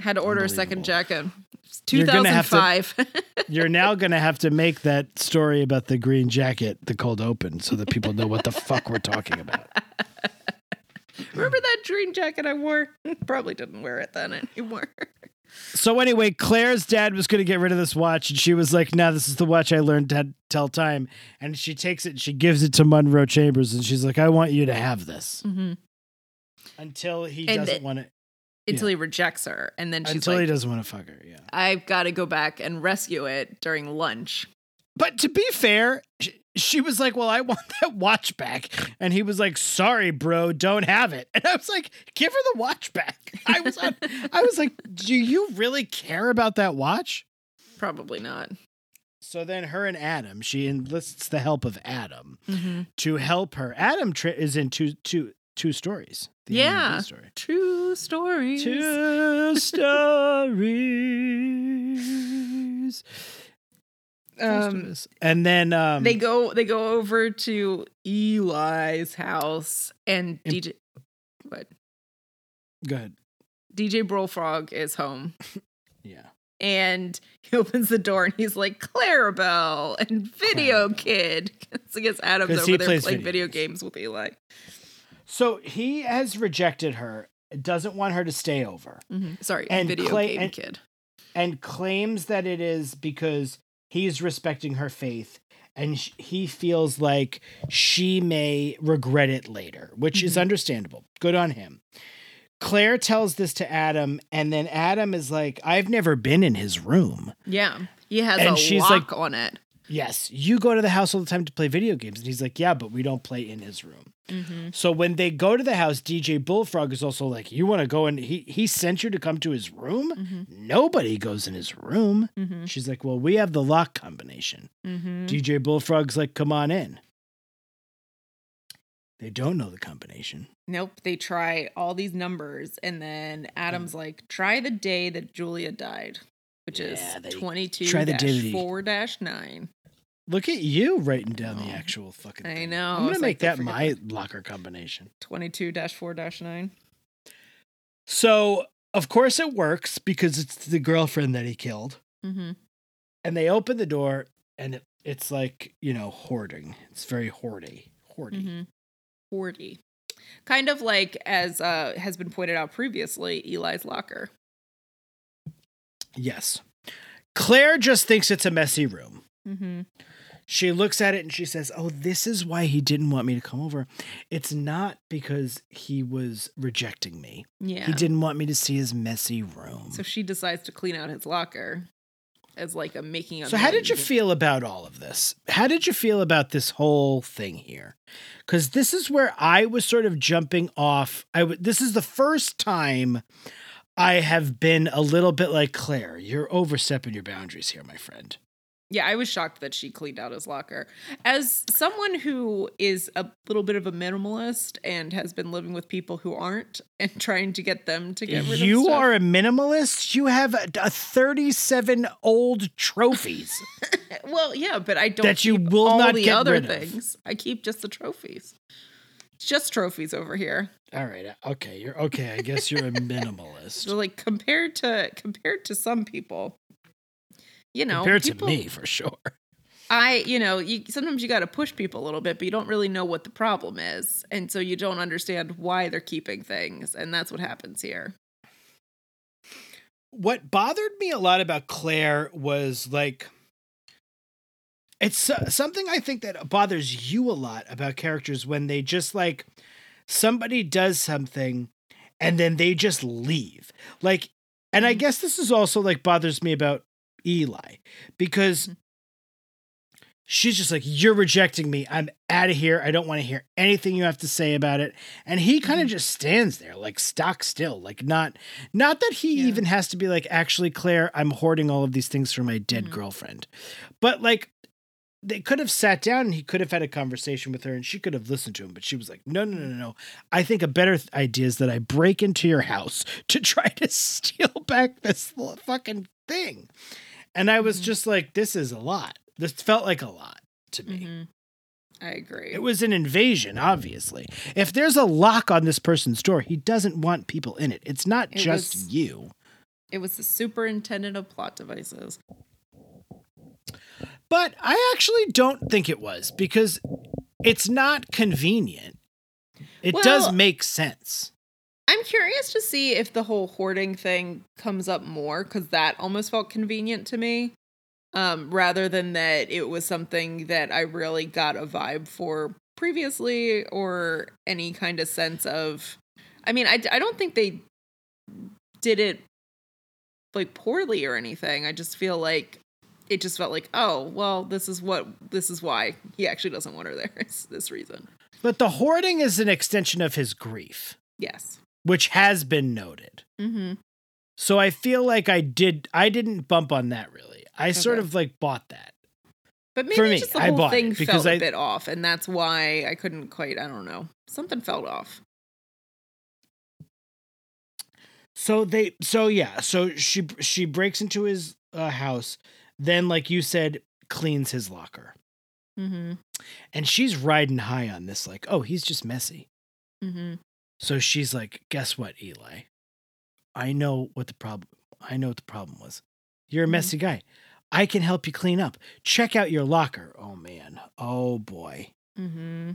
Had to order a second jacket. It's You're gonna 2005. *laughs* You're now going to have to make that story about the green jacket the cold open so that people know what the fuck we're talking about. *laughs* Remember that green jacket I wore? Probably didn't wear it then anymore. *laughs* So anyway, Clare's dad was going to get rid of this watch, and she was like, "No, this is the watch I learned to tell time." And she takes it, and she gives it to Munro Chambers, and she's like, "I want you to have this." Mm-hmm. Until he And doesn't it- want it. until he rejects her, and then she's Until he doesn't want to fuck her. Yeah. "I've got to go back and rescue it during lunch." But to be fair, she was like, "Well, I want *laughs* that watch back," and he was like, "Sorry, bro, don't have it." And I was like, "Give her the watch back." *laughs* I was, on, I was like, "Do you really care about that watch?" Probably not. So then, her and Adam, she enlists the help of Adam Mm-hmm. to help her. Adam tri- is in two, two, two stories. the A and B Yeah. story. True stories. Two *laughs* stories. Um, and then um, they go. They go over to Eli's house, and Im- DJ. What? go ahead. DJ Bullfrog is home. *laughs* Yeah. and he *laughs* opens the door and he's like Clarabelle and Video Kid. *laughs* I guess Adam's over there playing video games with Eli. So he has rejected her, doesn't want her to stay over, Sorry, And Video Clay- Game and- Kid. and claims that it is because he's respecting her faith and sh- he feels like she may regret it later, which is Mhm. understandable. Good on him. Clare tells this to Adam, and then Adam is like, I've never been in his room. Yeah, he has And a she's lock like- on it. Yes, you go to the house all the time to play video games. And he's like, Yeah, but we don't play in his room. Mm-hmm. So when they go to the house, DJ Bullfrog is also like, You want to go and he he sent you to come to his room? Mm-hmm. Nobody goes in his room. Mm-hmm. She's like, Well, we have the lock combination. Mm-hmm. DJ Bullfrog's like, Come on in. They don't know the combination. Nope, they try all these numbers, and then Adam's like, "Try the day that Julia died, which Yeah, is they- twenty-two try the day four dash nine." Look at you writing down the Oh, actual fucking I know, I'm gonna make like, that my locker combination. Twenty-two dash four dash nine. So of course it works because it's the girlfriend that he killed. Mm-hmm. and they open the door and it, it's like you know hoarding it's very hoardy hoardy Mm-hmm. Forty, kind of like as uh, has been pointed out previously, Eli's locker. yes clare just thinks it's a messy room Mm-hmm. She looks at it and she says oh this is why he didn't want me to come over it's not because he was rejecting me Yeah. he didn't want me to see his messy room So she decides to clean out his locker as like a making a. So how did you feel about all of this? How did you feel about this whole thing here? Cuz this is where I was sort of jumping off. I w- this is the first time I have been a little bit like Clare. You're overstepping your boundaries here, my friend. Yeah, I was shocked that she cleaned out his locker. As someone who is a little bit of a minimalist and has been living with people who aren't *laughs* and trying to get them to get rid of You are a minimalist. You have a, a 37 old trophies. *laughs* well, yeah, but I don't That you will all not the get other rid of. things. I keep just the trophies. It's just trophies over here. all right. Uh, okay, you're okay. I guess you're a *laughs* minimalist. So like compared to compared to some people, you know, Compared people, to me for sure. I, you know, you sometimes you got to push people a little bit, but you don't really know what the problem is, and so you don't understand why they're keeping things, and that's what happens here. what bothered me a lot about Clare was like it's uh, something I think that bothers you a lot about characters when they just like somebody does something and then they just leave. Like and I Mhm. guess this is also like bothers me about Eli because Mhm. she's just like you're rejecting me. I'm out of here. I don't want to hear anything you have to say about it. And he kind of Mhm. just stands there like stock still, like not not that he Yeah. even has to be like actually Clare, I'm hoarding all of these things for my dead Mhm. girlfriend. But like they could have sat down and he could have had a conversation with her and she could have listened to him, but she was like, no, no, no, no, no. I think a better th- idea is that I break into your house to try *laughs* to steal back this fucking thing. And I was Mhm. just like, this is a lot. This felt like a lot to me. Mhm. I agree. It was an invasion, obviously. If there's a lock on this person's door, he doesn't want people in it. It's not It just was- you. it was the superintendent of plot devices. But I actually don't think it was because it's not convenient. It does make sense. I'm curious to see if the whole hoarding thing comes up more because that almost felt convenient to me. Um, rather than that it was something that I really got a vibe for previously or any kind of sense of. I mean, I, I don't think they did it like poorly or anything. I just feel like it just felt like, oh, well, this is what this is why he actually doesn't want her there. *laughs* It's this reason. But the hoarding is an extension of his grief, Yes. Which has been noted. Mm-hmm. So I feel like I did I didn't bump on that really. I sort of like bought that. But maybe For me, just the whole thing felt a bit off, and that's why I couldn't quite. I don't know. Something felt off. So they so yeah, so she she breaks into his uh, house, then like you said cleans his locker. Mm-hmm. And she's riding high on this like, "Oh, he's just messy." Mm-hmm. So she's like, "Guess what, Eli? I know what the problem I know what the problem was. You're a Mhm. messy guy. I can help you clean up. Check out your locker." Oh man. Oh boy. Mm-hmm.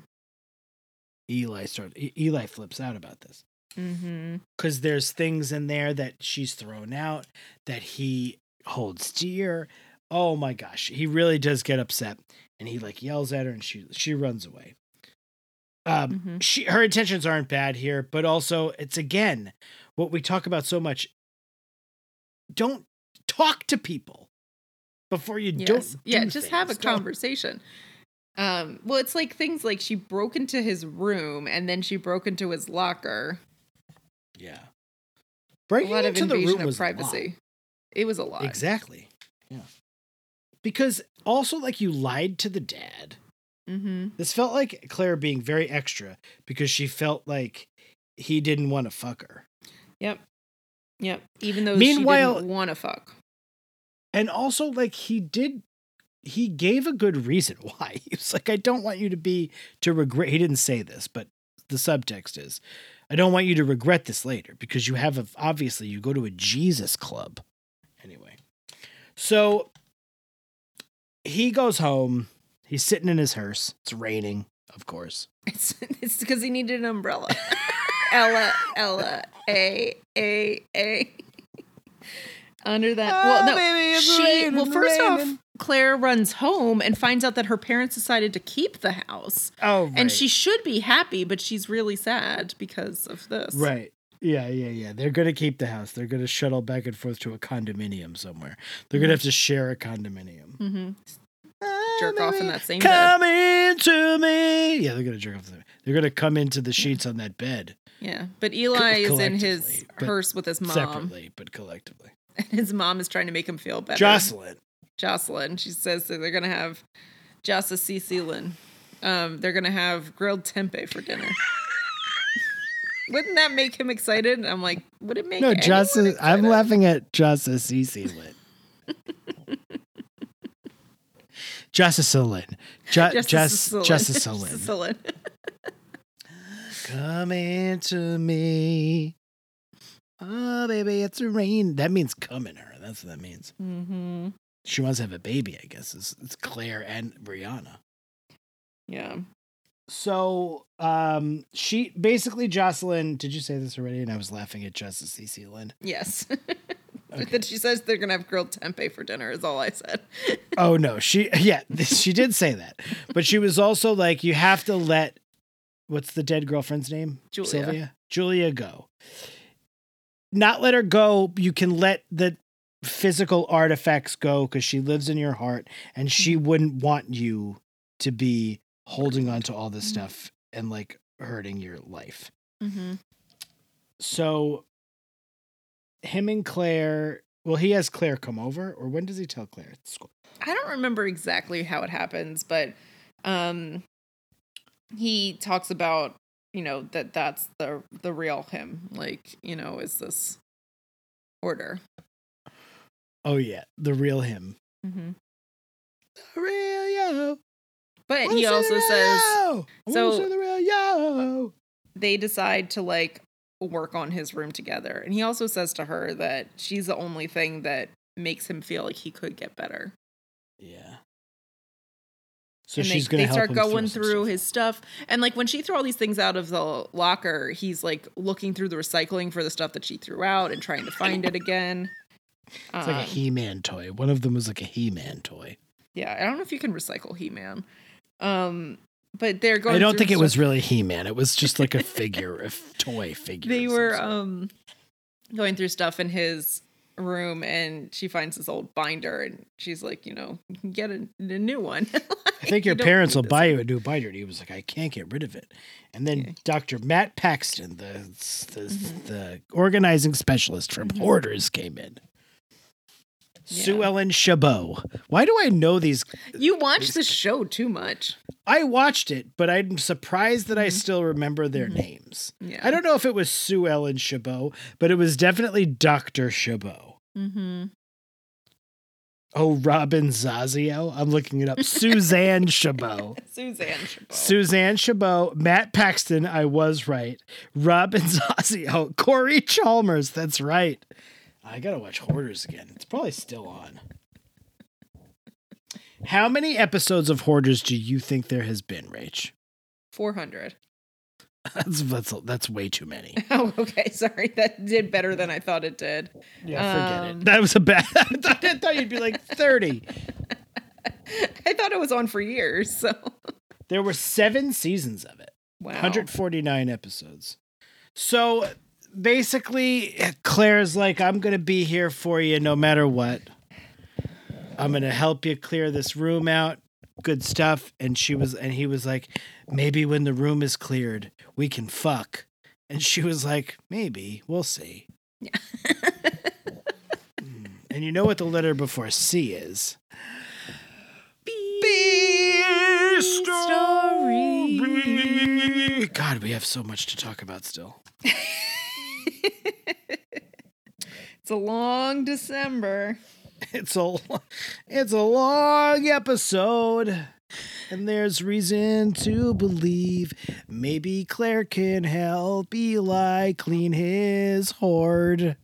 Eli started E- Eli flips out about this. Mm-hmm. because there's things in there that she's thrown out that he holds dear. Oh my gosh, he really does get upset, and he like yells at her, and she she runs away. Um, Mhm. she her intentions aren't bad here, but also it's again what we talk about so much. Don't talk to people before you Yes. don't. yeah, do just have a. Don't- conversation. Um, well, it's like things like she broke into his room and then she broke into his locker. Yeah, A breaking lot of into the room of was a lot. privacy. It was a lot. Exactly. Yeah. Because also, like, you lied to the dad. Mm-hmm. This felt like Clare being very extra because she felt like he didn't want to fuck her. Yep. Yep. Even though Meanwhile- she didn't want to fuck. And also, like, he did, he gave a good reason *laughs* why. He was like, I don't want you to be, to regret. He didn't say this, but the subtext is, I don't want you to regret this later because you have, a, obviously, you go to a Jesus club. Anyway. So he goes home. He's sitting in his hearse. It's raining, of course. It's *laughs* it's because he needed an umbrella. *laughs* Ella Ella A A A. Under that, well, no, Oh, baby, it's she. raining, well, first off. Clare runs home and finds out that her parents decided to keep the house, Oh, right. and she should be happy, but she's really sad because of this. Right. Yeah, yeah, yeah. They're going to keep the house. They're going to shuttle back and forth to a condominium somewhere. They're going to have to share a condominium. Mm-hmm. Jerk off in that same Come into me. Yeah, they're going to jerk off. The, they're going to come into the sheets on that bed Yeah, but Eli is in his hearse with his mom, separately, but collectively. and *laughs* his mom is trying to make him feel better. Jocelyn. Jocelyn. She says that they're gonna have Jossa C. Sealan. Um, they're gonna have grilled tempeh for dinner. *laughs* Wouldn't that make him excited? I'm like, would it make No, anyone I'm laughing at Justice Cece Lynn. *laughs* Justice Lynn. Ju- Justice Just, Cicilline. Justice *laughs* Justice Lynn. Come into me. Oh, baby, it's a rain. That means come in her. That's what that means. Mhm. She wants to have a baby, I guess. It's, it's Clare and Brianna. Yeah. So, um, she basically Jocelyn. Did you say this already? And I was laughing at Justice CC Lynn. Yes. *laughs* Okay. That she says they're gonna have grilled tempeh for dinner is all I said. *laughs* Oh no, she yeah, she did say that, but she was also like, you have to let what's the dead girlfriend's name? Julia. Sylvia. Julia go. Not let her go. You can let the physical artifacts go because she lives in your heart, and she Mm-hmm. wouldn't want you to be holding on to all this Mhm. stuff and like hurting your life. Mm-hmm. So him and Clare. Well, he has Clare come over, or when does he tell Clare? at school? I don't remember exactly how it happens, but um he talks about, you know, that that's the the real him. Like, you know, is this order. Oh yeah, the real him. Mm-hmm. The real yo. But he also says yo. So- the real yo. they decide to like work on his room together. And he also says to her that she's the only thing that makes him feel like he could get better. Yeah. So and she's they, gonna they start going some through stuff. his stuff. And like when she threw all these things out of the locker, he's like looking through the recycling for the stuff that she threw out and trying to find it again. *laughs* It's like a Um, He-Man toy. One of them was like a He-Man toy. yeah, I don't know if you can recycle He Man. Um, but they're going. I don't think it was really He-Man. It was just like a figure, a toy figure. They were sort. um going through stuff in his room and she finds this old binder and she's like, you know, you can get a, a new one. *laughs* I think your parents will buy you a new binder. And he was like, I can't get rid of it. And then Dr. Matt Paxton, the the, Mm-hmm. the organizing specialist from Hoarders, came in. Sue Ellen Chabaud. Why do I know these? You watch the show too much. I watched it, but I'm surprised that I still remember their names. Mm-hmm. Yeah. I don't know if it was Sue Ellen Chabaud, but it was definitely Dr. Chabaud. Mm-hmm. Oh, Robin Zasio. I'm looking it up. Suzanne Chabaud. *laughs* Suzanne Chabaud. Suzanne Chabaud, Matt Paxton, I was right. Robin *laughs* Zasio, Corey Chalmers, that's right. I gotta watch Hoarders again. It's probably still on. How many episodes of Hoarders do you think there has been, Rach? 400. *laughs* That's that's that's way too many. *laughs* Oh, okay. Sorry. That did better than I thought it did. Yeah, forget Um, it. That was a bad. *laughs* I thought, I thought you'd be like thirty. I thought it was on for years. So, There were seven seasons of it. wow. 149 episodes. So basically, Clare's like, I'm going to be here for you no matter what. I'm going to help you clear this room out. Good stuff. And she was, and he was like, maybe when the room is cleared, we can fuck. And she was like, maybe. We'll see. Hmm. *laughs* and you know what the letter before C is? Beer story. God, we have so much to talk about still. *laughs* *laughs* It's a long December. It's a it's a long episode. And there's reason to believe maybe Clare can help Eli clean his hoard.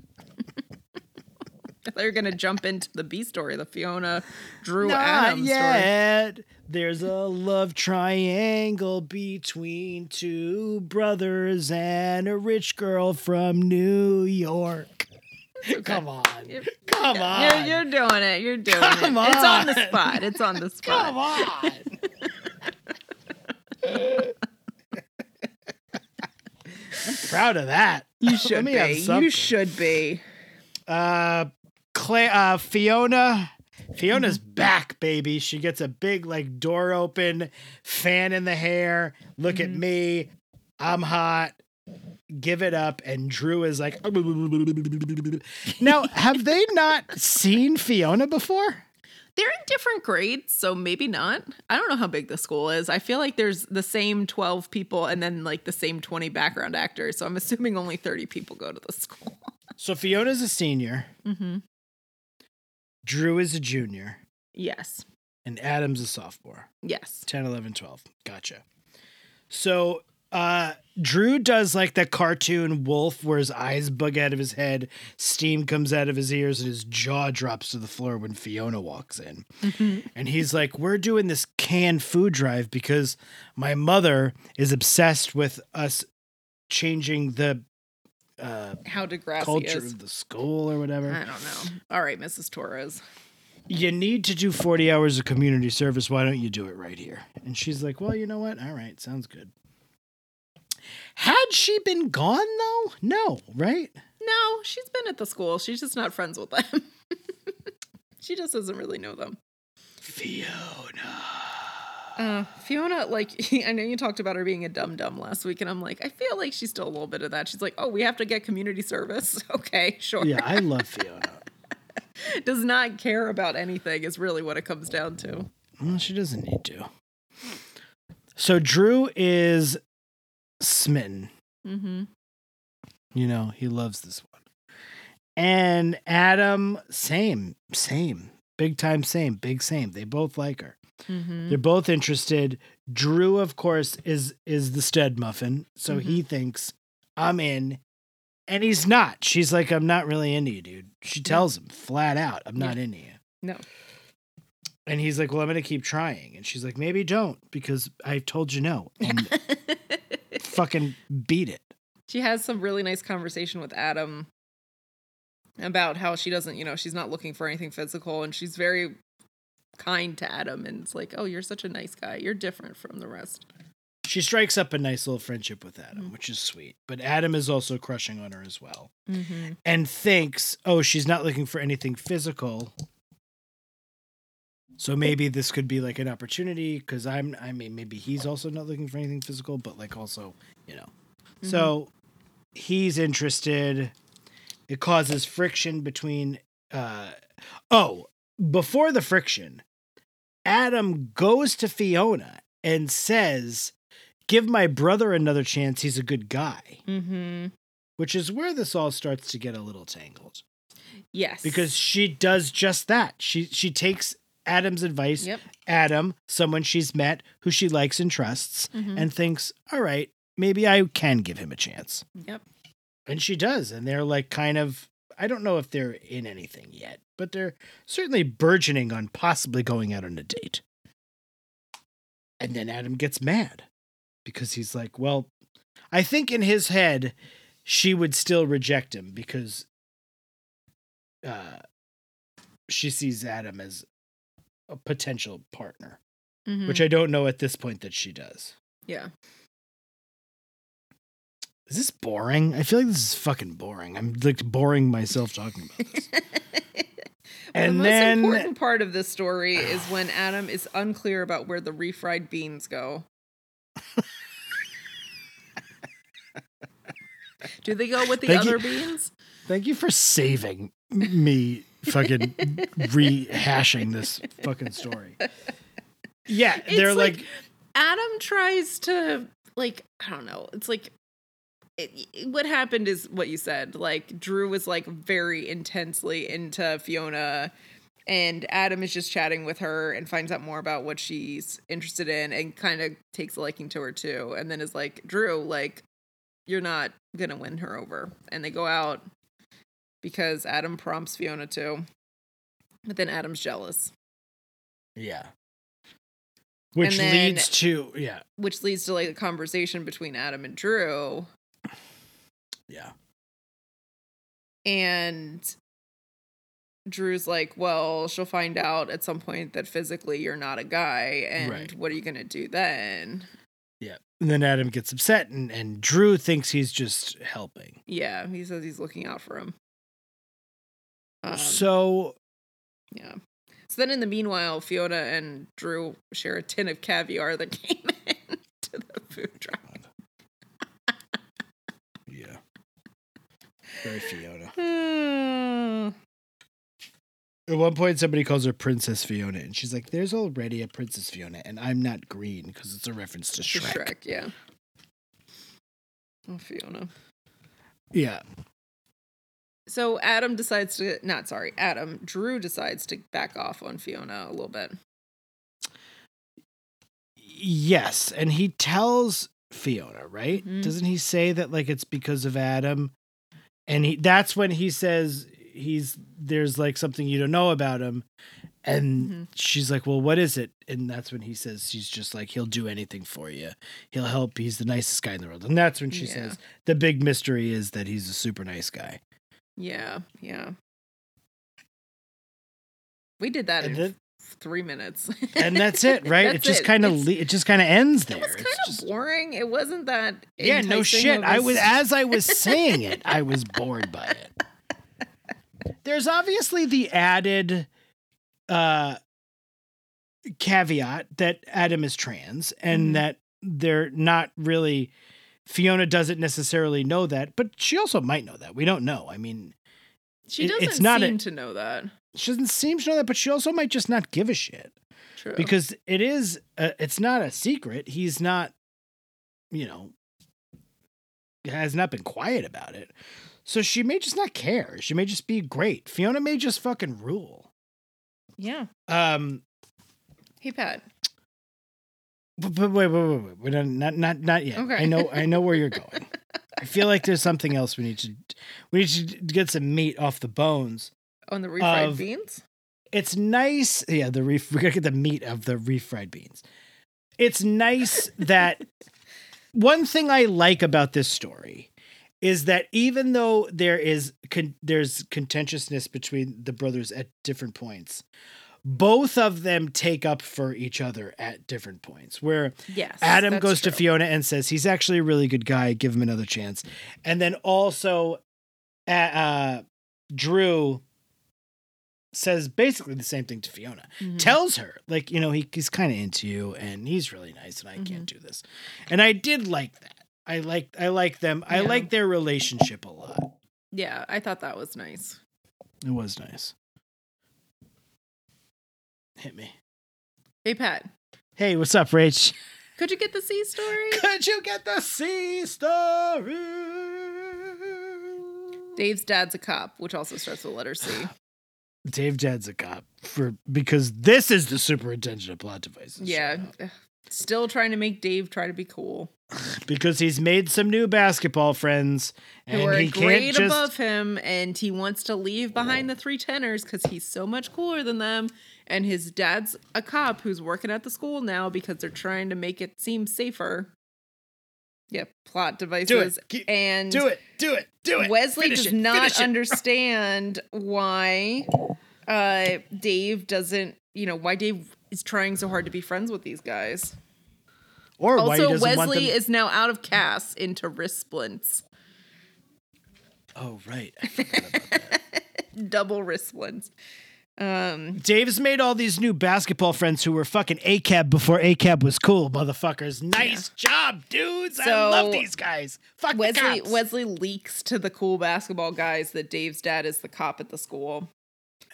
*laughs* They're going to jump into the B story, the Fiona Drew Not Adams story. There's a love triangle between two brothers and a rich girl from New York. *laughs* Come on. You're- Come on. You're, you're doing it. You're doing Come it. It's on the spot. It's on the *laughs* spot. Come on. I'm proud of that. You should Let me have be. You should be. Uh, Clay, uh, Fiona. Fiona's back, baby. She gets a big, like, door open, fan in the hair. Look at me. I'm hot. Give it up. And Drew is like, *laughs* now, have they not seen Fiona before? They're in different grades, so maybe not. I don't know how big the school is. I feel like there's the same 12 people and then like the same 20 background actors. So I'm assuming only 30 people go to the *laughs* school. So Fiona's a senior. Mm-hmm. Drew is a junior. Yes. And Adam's a sophomore. Yes. 10, 11, 12. Gotcha. So uh Drew does like the cartoon wolf where his eyes bug out of his head, steam comes out of his ears, and his jaw drops to the floor when Fiona walks in. *laughs* And he's like, We're doing this canned food drive because my mother is obsessed with us changing the uh How Degrassi culture is. of the school or whatever. I don't know. All right, Mrs. Torres. you need to do 40 hours of community service. Why don't you do it right here? And she's like, well, you know what? All right, sounds good. Had she been gone though? No, right? No, she's been at the school. She's just not friends with them. *laughs* she just doesn't really know them. Fiona. Uh, Fiona, like, *laughs* I know you talked about her being a dumb dumb last week, and I'm like, I feel like she's still a little bit of that. She's like, oh, we have to get community service. *laughs* Okay, sure. Yeah, I love *laughs* Fiona. Does not care about anything, is really what it comes down to. Well, she doesn't need to. So Drew is smitten. Mm-hmm. You know, he loves this one. And Adam, same, same. Big time, same, big same. They both like her. Mm-hmm. They're both interested. Drew, of course, is is the stud muffin, so he thinks I'm in, and he's not. She's like, I'm not really into you, dude. She tells him flat out, I'm not into you. No. And he's like, Well, I'm gonna keep trying. And she's like, Maybe don't because I've told you no, *laughs* and fucking beat it. she has some really nice conversation with Adam about how she doesn't, you know, she's not looking for anything physical and she's very kind to Adam and it's like, "Oh, you're such a nice guy. You're different from the rest." she strikes up a nice little friendship with Adam, which is sweet. But Adam is also crushing on her as well Mm-hmm. and thinks, oh, she's not looking for anything physical. So maybe this could be like an opportunity because I'm, I mean, maybe he's also not looking for anything physical, but like also, you know. So he's interested. It causes friction between, uh, oh, before the friction, Adam goes to Fiona and says, give my brother another chance. He's a good guy Mm-hmm. which is where this all starts to get a little tangled Yes. because she does just that. She she takes Adam's advice. Yep. Adam, someone she's met who she likes and trusts, Mhm. and thinks, "All right, maybe I can give him a chance." Yep. And she does, and they're like kind of I don't know if they're in anything yet, but they're certainly burgeoning on possibly going out on a date. And then Adam gets mad because he's like, well, I think in his head, she would still reject him because uh, she sees Adam as a potential partner, Mhm. which I don't know at this point that she does. yeah. Is this boring? I feel like this is fucking boring. I'm like boring myself talking about this. *laughs* Well, And the most then- important part of this story is when Adam is unclear about where the refried beans go. Do they go with the Thank you- other beans? Thank you for saving me fucking rehashing this fucking story. Yeah, they're like, like- Adam tries to like I don't know. It's like it, it- what happened is what you said. Like Drew was like very intensely into Fiona and Adam is just chatting with her and finds out more about what she's interested in and kind of takes a liking to her too and then is like, "Drew, like you're not going to win her over." And they go out because Adam prompts Fiona to. But then Adam's jealous. yeah. Which then- leads to, yeah, which leads to like a conversation between Adam and Drew. Yeah. And Drew's like, well, she'll find out at some point that physically you're not a guy. And Right. what are you going to do then? Yeah. And then Adam gets upset, and, and Drew thinks he's just helping. Yeah, he says he's looking out for him. Um, so, yeah. So then in the meanwhile, Fiona and Drew share a tin of caviar that *laughs* came in to the food truck. yeah. Very Fiona. *sighs* At one point, somebody calls her Princess Fiona, and she's like, There's already a Princess Fiona, and I'm not green because it's a reference to To Shrek. Shrek, yeah. Oh, Fiona. Yeah. So Adam decides to not sorry, Adam, Drew decides to back off on Fiona a little bit. Yes. And he tells Fiona, right? Mhm. Doesn't he say that, like, it's because of Adam? And he that's when he says he's there's like something you don't know about him. And Mhm. she's like, Well, what is it? And that's when he says she's just like, He'll do anything for you. He'll help. He's the nicest guy in the world. And that's when she Yeah. says the big mystery is that he's a super nice guy. Yeah, yeah. We did that And in then- three minutes. And that's it, *laughs* right? it just kind of le- it just kind of ends there. It was It's kind of just- boring. It wasn't that. yeah, no shit. I was *laughs* as I was saying it, I was bored by it. There's obviously the added uh caveat that Adam is trans and Mhm. that they're not really Fiona doesn't necessarily know that, but she also might know that. We don't know. I mean, She doesn't it's not a- seem to know that. She doesn't seem to know that, but she also might just not give a shit. True. because it is uh, it's not a secret he's not you know has not been quiet about it so she may just not care she may just be great fiona may just fucking rule yeah. um Hey Pat. but, but wait wait wait wait, wait not, not not not yet Okay. i know i know where you're *laughs* going i feel like there's something else we need to we need to get some meat off the bones On the refried Of- beans. it's nice. Yeah, the ref- *laughs* We're gonna get the meat of the refried beans. It's nice that *laughs* one thing I like about this story is that even though there is con- there's contentiousness between the brothers at different points, both of them take up for each other at different points. Where Yes. Adam goes to. Fiona and says he's actually a really good guy. Give him another chance. And then also, uh, uh, Drew says basically the same thing to Fiona. Mhm. Tells her like you know he, he's kind of into you and he's really nice and I can't do this. And I did like that. I like I like them. I like their relationship a lot. Yeah, I thought that was nice. It was nice. Hit me. Hey, Pat, Hey, what's up, Rach? could you get the C story? *laughs* Could you get the C story? Dave's dad's a cop, which also starts with the letter C. *sighs* *laughs* Dave Dad's a cop for because this is the superintendent of plot devices. yeah. Still trying to make Dave try to be cool. *sighs* because he's made some new basketball friends Who and are he grade just above him, and he wants to leave behind the three tenors because he's so much cooler than them. And his dad's a cop who's working at the school now because they're trying to make it seem safer. Yeah, plot devices. Keep- and do it, do it, do it. Wesley Finish does it, not *laughs* understand why uh, Dave doesn't, you know, why Dave is trying so hard to be friends with these guys. Or Also, Wesley them. is now out of cast into wrist splints, oh right, I forgot about that. *laughs* double wrist splints. Um, Dave's made all these new basketball friends who were fucking ACAB before ACAB was cool, motherfuckers. Nice job, dudes. I love these guys. Fuck Wesley. Wesley leaks to the cool basketball guys that Dave's dad is the cop at the school.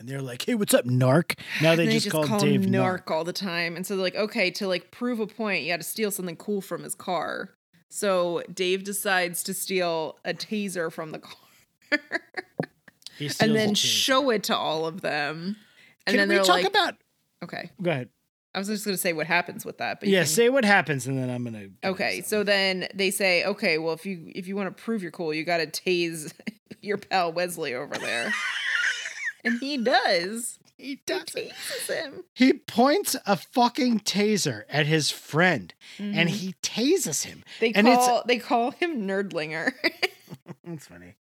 And they're like, "Hey, what's up, Narc?" Now they And just, call him Dave narc, Narc. all the time. And so they're like, okay, to like prove a point, you got to steal something cool from his car. So Dave decides to steal a taser from the car *laughs* He steals and then show it to all of them. And Can then we they're talk like, about? okay. Go ahead. I was just going to say what happens with that. But Yeah, can- say what happens, and then I'm gonna. Okay, so then they say, okay, well, if you if you want to prove you're cool, you got to tase *laughs* your pal Wesley over there, *laughs* and he does. he He does. it. tases him, He points a fucking taser at his friend, and Mhm. he tases him. they and it's- call they call him Nerdlinger. *laughs* That's funny.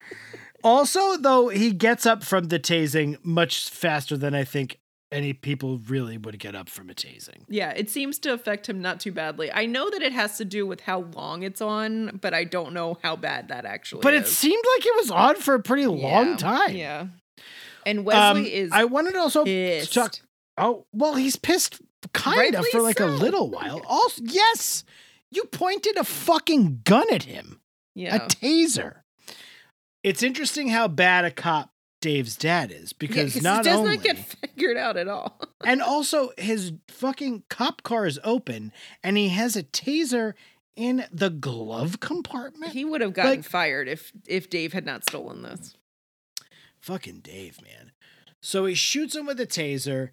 Also, though, he gets up from the tasing much faster than I think any people really would get up from a tasing. yeah, it seems to affect him not too badly. I know that it has to do with how long it's on, but I don't know how bad that actually. Is. But it is. seemed like it was on for a pretty long Yeah, time. Yeah, and Um, Wesley is I wanted to also pissed. talk. Oh, well, he's pissed kind of for like a little while. *laughs* Also, yes, you pointed a fucking gun at him. yeah, a taser. It's interesting how bad a cop Dave's dad is Yeah, because 'cause not it does only not get *laughs* figured out at all. *laughs* and also his fucking cop car is open and he has a taser in the glove compartment. He would have gotten Like- fired if if Dave had not stolen this. Fucking Dave, man. So he shoots him with a taser.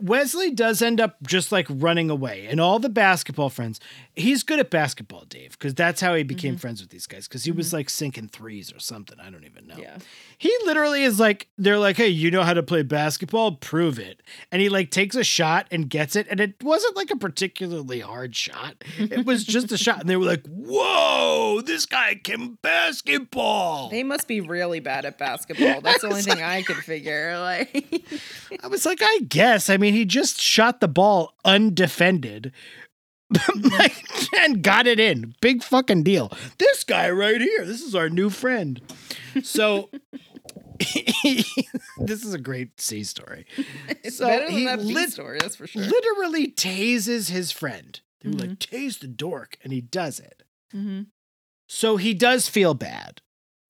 Wesley does end up just like running away, and all the basketball friends. He's good at basketball, Dave, because that's how he became Mhm. friends with these guys. Because he was like sinking threes or something. I don't even know. Yeah. He literally is like, they're like, hey, you know how to play basketball? Prove it. And he like takes a shot and gets it. And it wasn't like a particularly hard shot. It was just a *laughs* shot. And they were like, whoa, this guy can basketball. They must be really bad at basketball. That's the only thing I could figure. Like *laughs* I was like, I guess. I mean, he just shot the ball undefended. *laughs* and got it in. Big fucking deal. This guy right here. This is our new friend. So *laughs* this is a great C story. it's So better than that B lit- story, that's for sure. Literally tases his friend. They were like, tase the dork, and he does it. hmm So he does feel bad,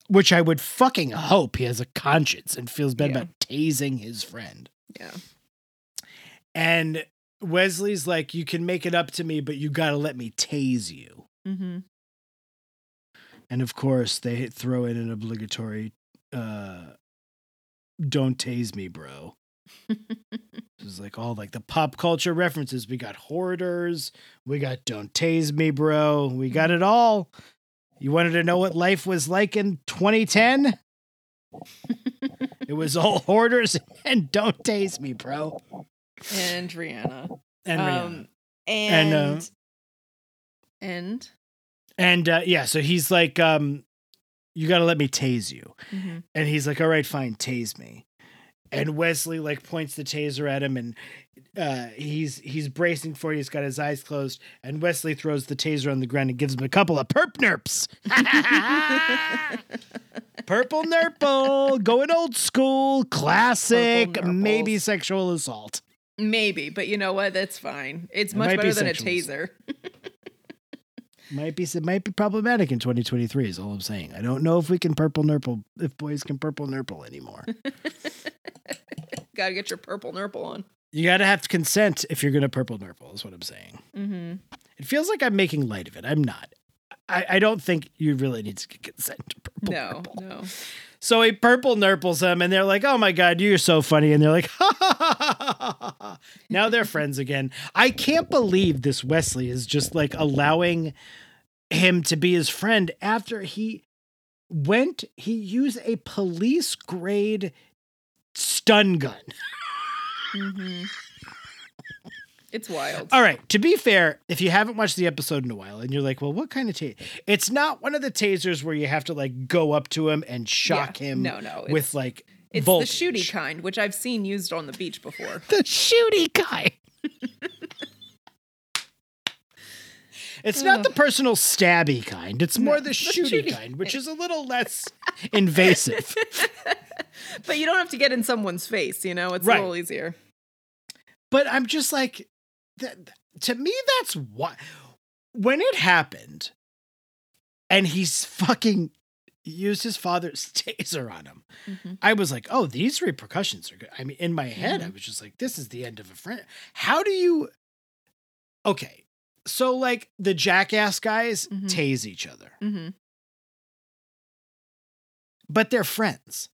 which I would fucking hope he has a conscience and feels bad Yeah. about tasing his friend. Yeah. And Wesley's like, You can make it up to me, but you got to let me tase you. hmm And of course, they throw in an obligatory, uh, Don't tase me, bro. *laughs* This is like all like the pop culture references. We got hoarders. We got don't tase me, bro. We got it all. You wanted to know what life was like in 2010? *laughs* it was all hoarders *laughs* and don't tase me, bro. And Rihanna. And Rihanna. Um, And, and uh, and and uh, yeah, so he's like, um, you got to let me tase you. Mhm. And he's like, all right, fine, tase me. and Wesley like points the taser at him, and uh, he's he's bracing for it. He's got his eyes closed, and Wesley throws the taser on the ground and gives him a couple of perp nerps. *laughs* Purple nurple, going old school, classic, maybe sexual assault. Maybe, but you know what? That's fine. It's It much might be better than a taser. *laughs* Might be it might be problematic in 2023. Is all I'm saying. I don't know if we can purple nurple if boys can purple nurple anymore. *laughs* Gotta get your purple nurple on. you got to have consent if you're gonna purple nurple. Is what I'm saying. Mm-hmm. It feels like I'm making light of it. I'm not. I, I don't think you really need to get consent to purple No, nurple. no. So he purple nurples him, and they're like, "Oh my god, you're so funny!" And they're like, *laughs* "Ha ha ha ha ha ha." ha." Now they're friends again. I can't believe this Wesley is just like allowing him to be his friend after he went. He used a police grade stun gun. Mm-hmm. It's wild. All right. To be fair, if you haven't watched the episode in a while and you're like, well, what kind of taser? It's not one of the tasers where you have to like go up to him and shock Yeah. him No, no, with like It's voltage. the shooty kind, which I've seen used on the beach before. *laughs* The shooty guy. It's not the personal stabby kind. It's more the shooty shooty kind, which is a little less invasive. *laughs* But you don't have to get in someone's face, you know? It's Right. a little easier. But I'm just like, th- th- to me, that's what. When it happened, and he's fucking used his father's *laughs* taser on him, Mhm. I was like, oh, these repercussions are good. I mean, in my head, I was just like, this is the end of a friend. How do you. Okay. So, like, the jackass guys Mhm. tase each other, Mm-hmm. but they're friends.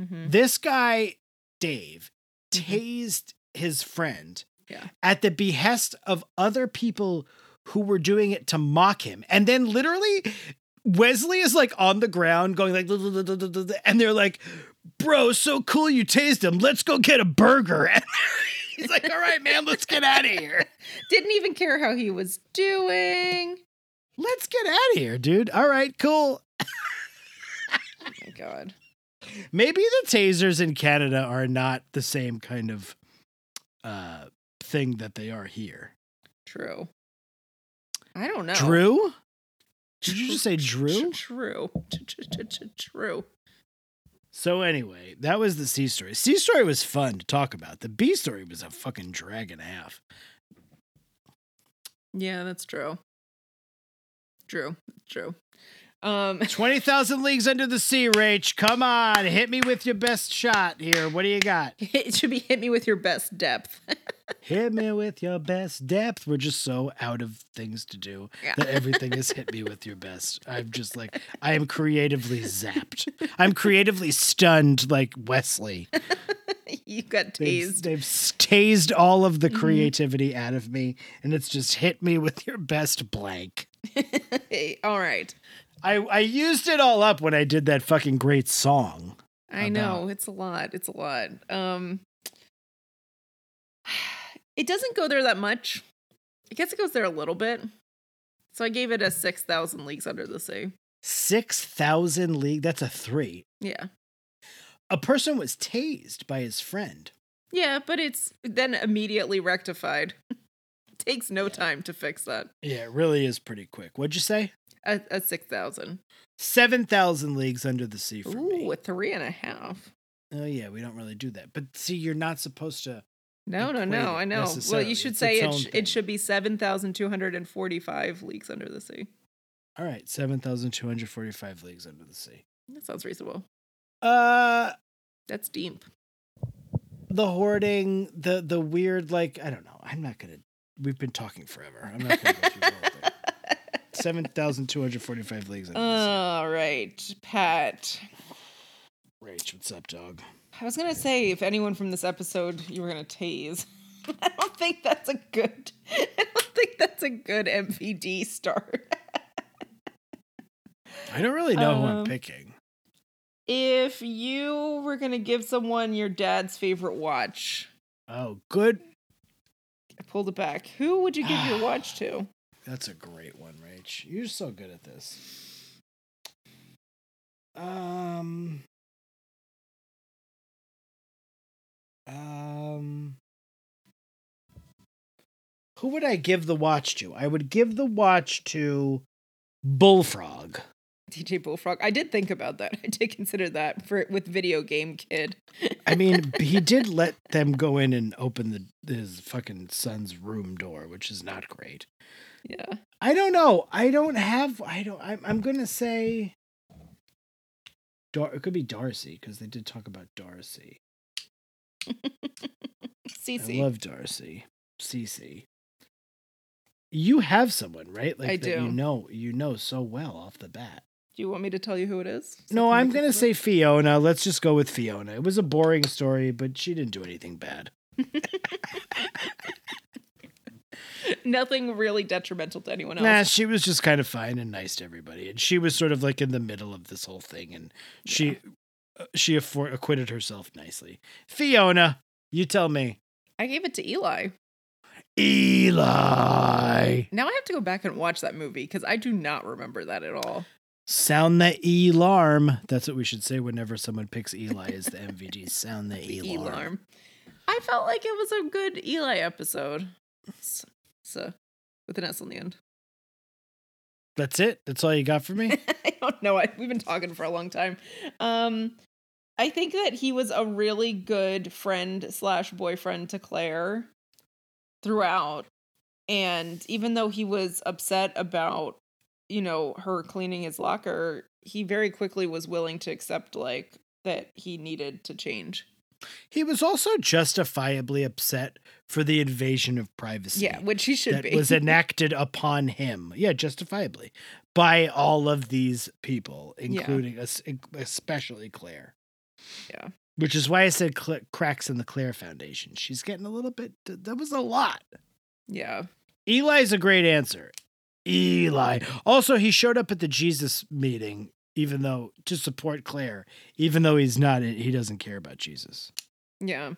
Mm-hmm. This guy, Dave, Mhm. tased his friend Yeah. at the behest of other people who were doing it to mock him. And then literally, Wesley is like on the ground going like, *laughs* and they're like, bro, so cool you tased him. Let's go get a burger. *laughs* And he's like, all right, man, let's get out of here. *laughs* Didn't even care how he was doing. Let's get out of here, dude. All right, cool. Oh my god. Maybe the tasers in Canada are not the same kind of uh thing that they are here. True. I don't know. Drew? Did you just say Drew? True. True. So anyway, that was the C story. C story was fun to talk about. The B story was a fucking drag and a half. Yeah, that's true. True. True. Um *laughs* Twenty thousand leagues under the sea, Rach. Come on, hit me with your best shot here. What do you got? *laughs* it should be hit me with your best depth. *laughs* hit me with your best depth. We're just so out of things to do Yeah. that everything is hit me with your best. I'm just like I am creatively zapped. I'm creatively stunned like Wesley. *laughs* you got They've, tased. they've tased all of the Mhm. creativity out of me, and it's just hit me with your best blank. *laughs* All right. I, I used it all up when I did that fucking great song. I know it's a lot. It's a lot. Um, it doesn't go there that much. I guess it goes there a little bit. So I gave it a six thousand leagues under the sea. 6,000 league. That's a three. Yeah, A person was tased by his friend. yeah, but it's then immediately rectified. *laughs* Takes no time to fix that. Yeah, it really is pretty quick. What'd you say? A, a six thousand. 7,000 leagues under the sea for Ooh, me. a three and a half. Oh, yeah, we don't really do that. But see, you're not supposed to. No, no, no. I know. Well, you should say it, sh- it should be seven thousand two hundred and forty-five leagues under the sea. All right, 7,245 leagues under the sea. That sounds reasonable. Uh, That's deep. the hoarding, the the weird, like I don't know. I'm not gonna. We've been talking forever. I'm not gonna go through the whole thing. *laughs* Seven thousand two hundred forty-five leagues. Under the All right, Pat. Rach, what's up, dog? I was gonna say if anyone from this episode you were gonna tase. *laughs* I don't think that's a good. I don't think that's a good MVD start. *laughs* I don't really know who I'm Um, picking. if you were gonna give someone your dad's favorite watch, Oh, good. I pulled it back. Who would you give your *sighs* watch to? That's a great one, Rach. You're so good at this. Um, Um, who would I give the watch to? I would give the watch to Bullfrog. DJ Bullfrog. I did think about that. *laughs* I did consider that for with video game kid. I mean, *laughs* he did let them go in and open the his fucking son's room door, which is not great. Yeah. I don't know. I don't have. I don't. I'm, I'm gonna say. Dar- it could be Darcy because they did talk about Darcy. *laughs* Cece. I love Darcy. Cece. You have someone, right? Like I that You know, you know so well off the bat. Do you want me to tell you who it is? No, I'm gonna say Fiona. Let's just go with Fiona. It was a boring story, but she didn't do anything bad. *laughs* nothing really detrimental to anyone else. Nah, she was just kind of fine and nice to everybody, and she was sort of like in the middle of this whole thing, and she uh, she acquitted herself nicely. Fiona, you tell me. I gave it to Eli. Eli, Now I have to go back and watch that movie because I do not remember that at all. sound the alarm. That's what we should say whenever someone picks Eli as the MVG. *laughs* Sound the alarm. I felt like it was a good Eli episode. S- So, with an S on the end. That's it. That's all you got for me. *laughs* I don't know. I, we've been talking for a long time. Um, I think that he was a really good friend slash boyfriend to Clare throughout. And even though he was upset about, you know, her cleaning his locker, he very quickly was willing to accept like that he needed to change. He was also justifiably upset for the invasion of privacy. Yeah, which he should that be. was *laughs* enacted upon him. Yeah, justifiably by all of these people, including us, especially Clare. Yeah. Which is why I said cl- cracks in the Clare Foundation. She's getting a little bit. That was a lot. yeah. Eli's a great answer. Eli. Also, he showed up at the Jesus meeting, even though to support Clare, even though he's not. He doesn't care about Jesus. Yeah.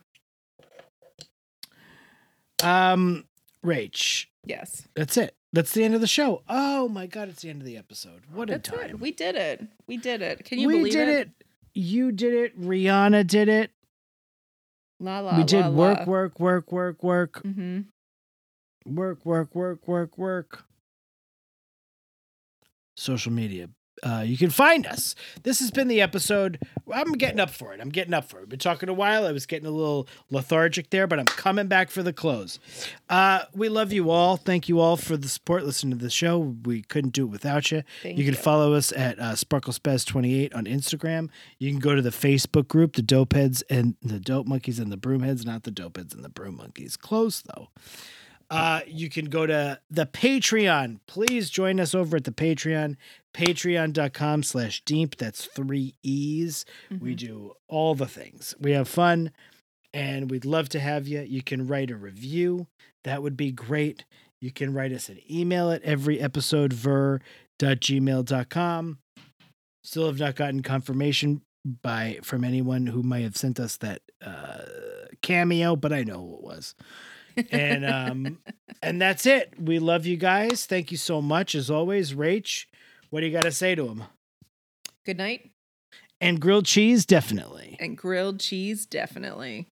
Um, Rach. Yes. That's it. That's the end of the show. Oh my god, it's the end of the episode. What a time. it. We did it. We did it. Can you we believe did it? it? You did it. Rihanna did it. La la we did la, work, la. work, work, work, work, Mm-hmm. work, work, work, work, work. Social media. Uh, you can find us. This has been the episode. I'm getting up for it. I'm getting up for it. I've been talking a while. I was getting a little lethargic there, but I'm coming back for the close. Uh, we love you all. Thank you all for the support. Listen to the show. We couldn't do it without you. Thank you can you. follow us at uh, SparkleSpaz28 on Instagram. You can go to the Facebook group, the Dope Heads and the Dope Monkeys and the Broom Heads, not the Dope Heads and the Broom Monkeys. Close though. Uh, you can go to the Patreon. Please join us over at the Patreon, patreon.com slash DEEEMP. That's three E's. We do all the things. We have fun and we'd love to have you. You can write a review. That would be great. You can write us an email at every episode ver.gmail.com. Still have not gotten confirmation by from anyone who might have sent us that uh, cameo, but I know who it was. And um and that's it. We love you guys. Thank you so much as always. Rach, what do you got to say to him? Good night. And grilled cheese definitely. And grilled cheese, definitely.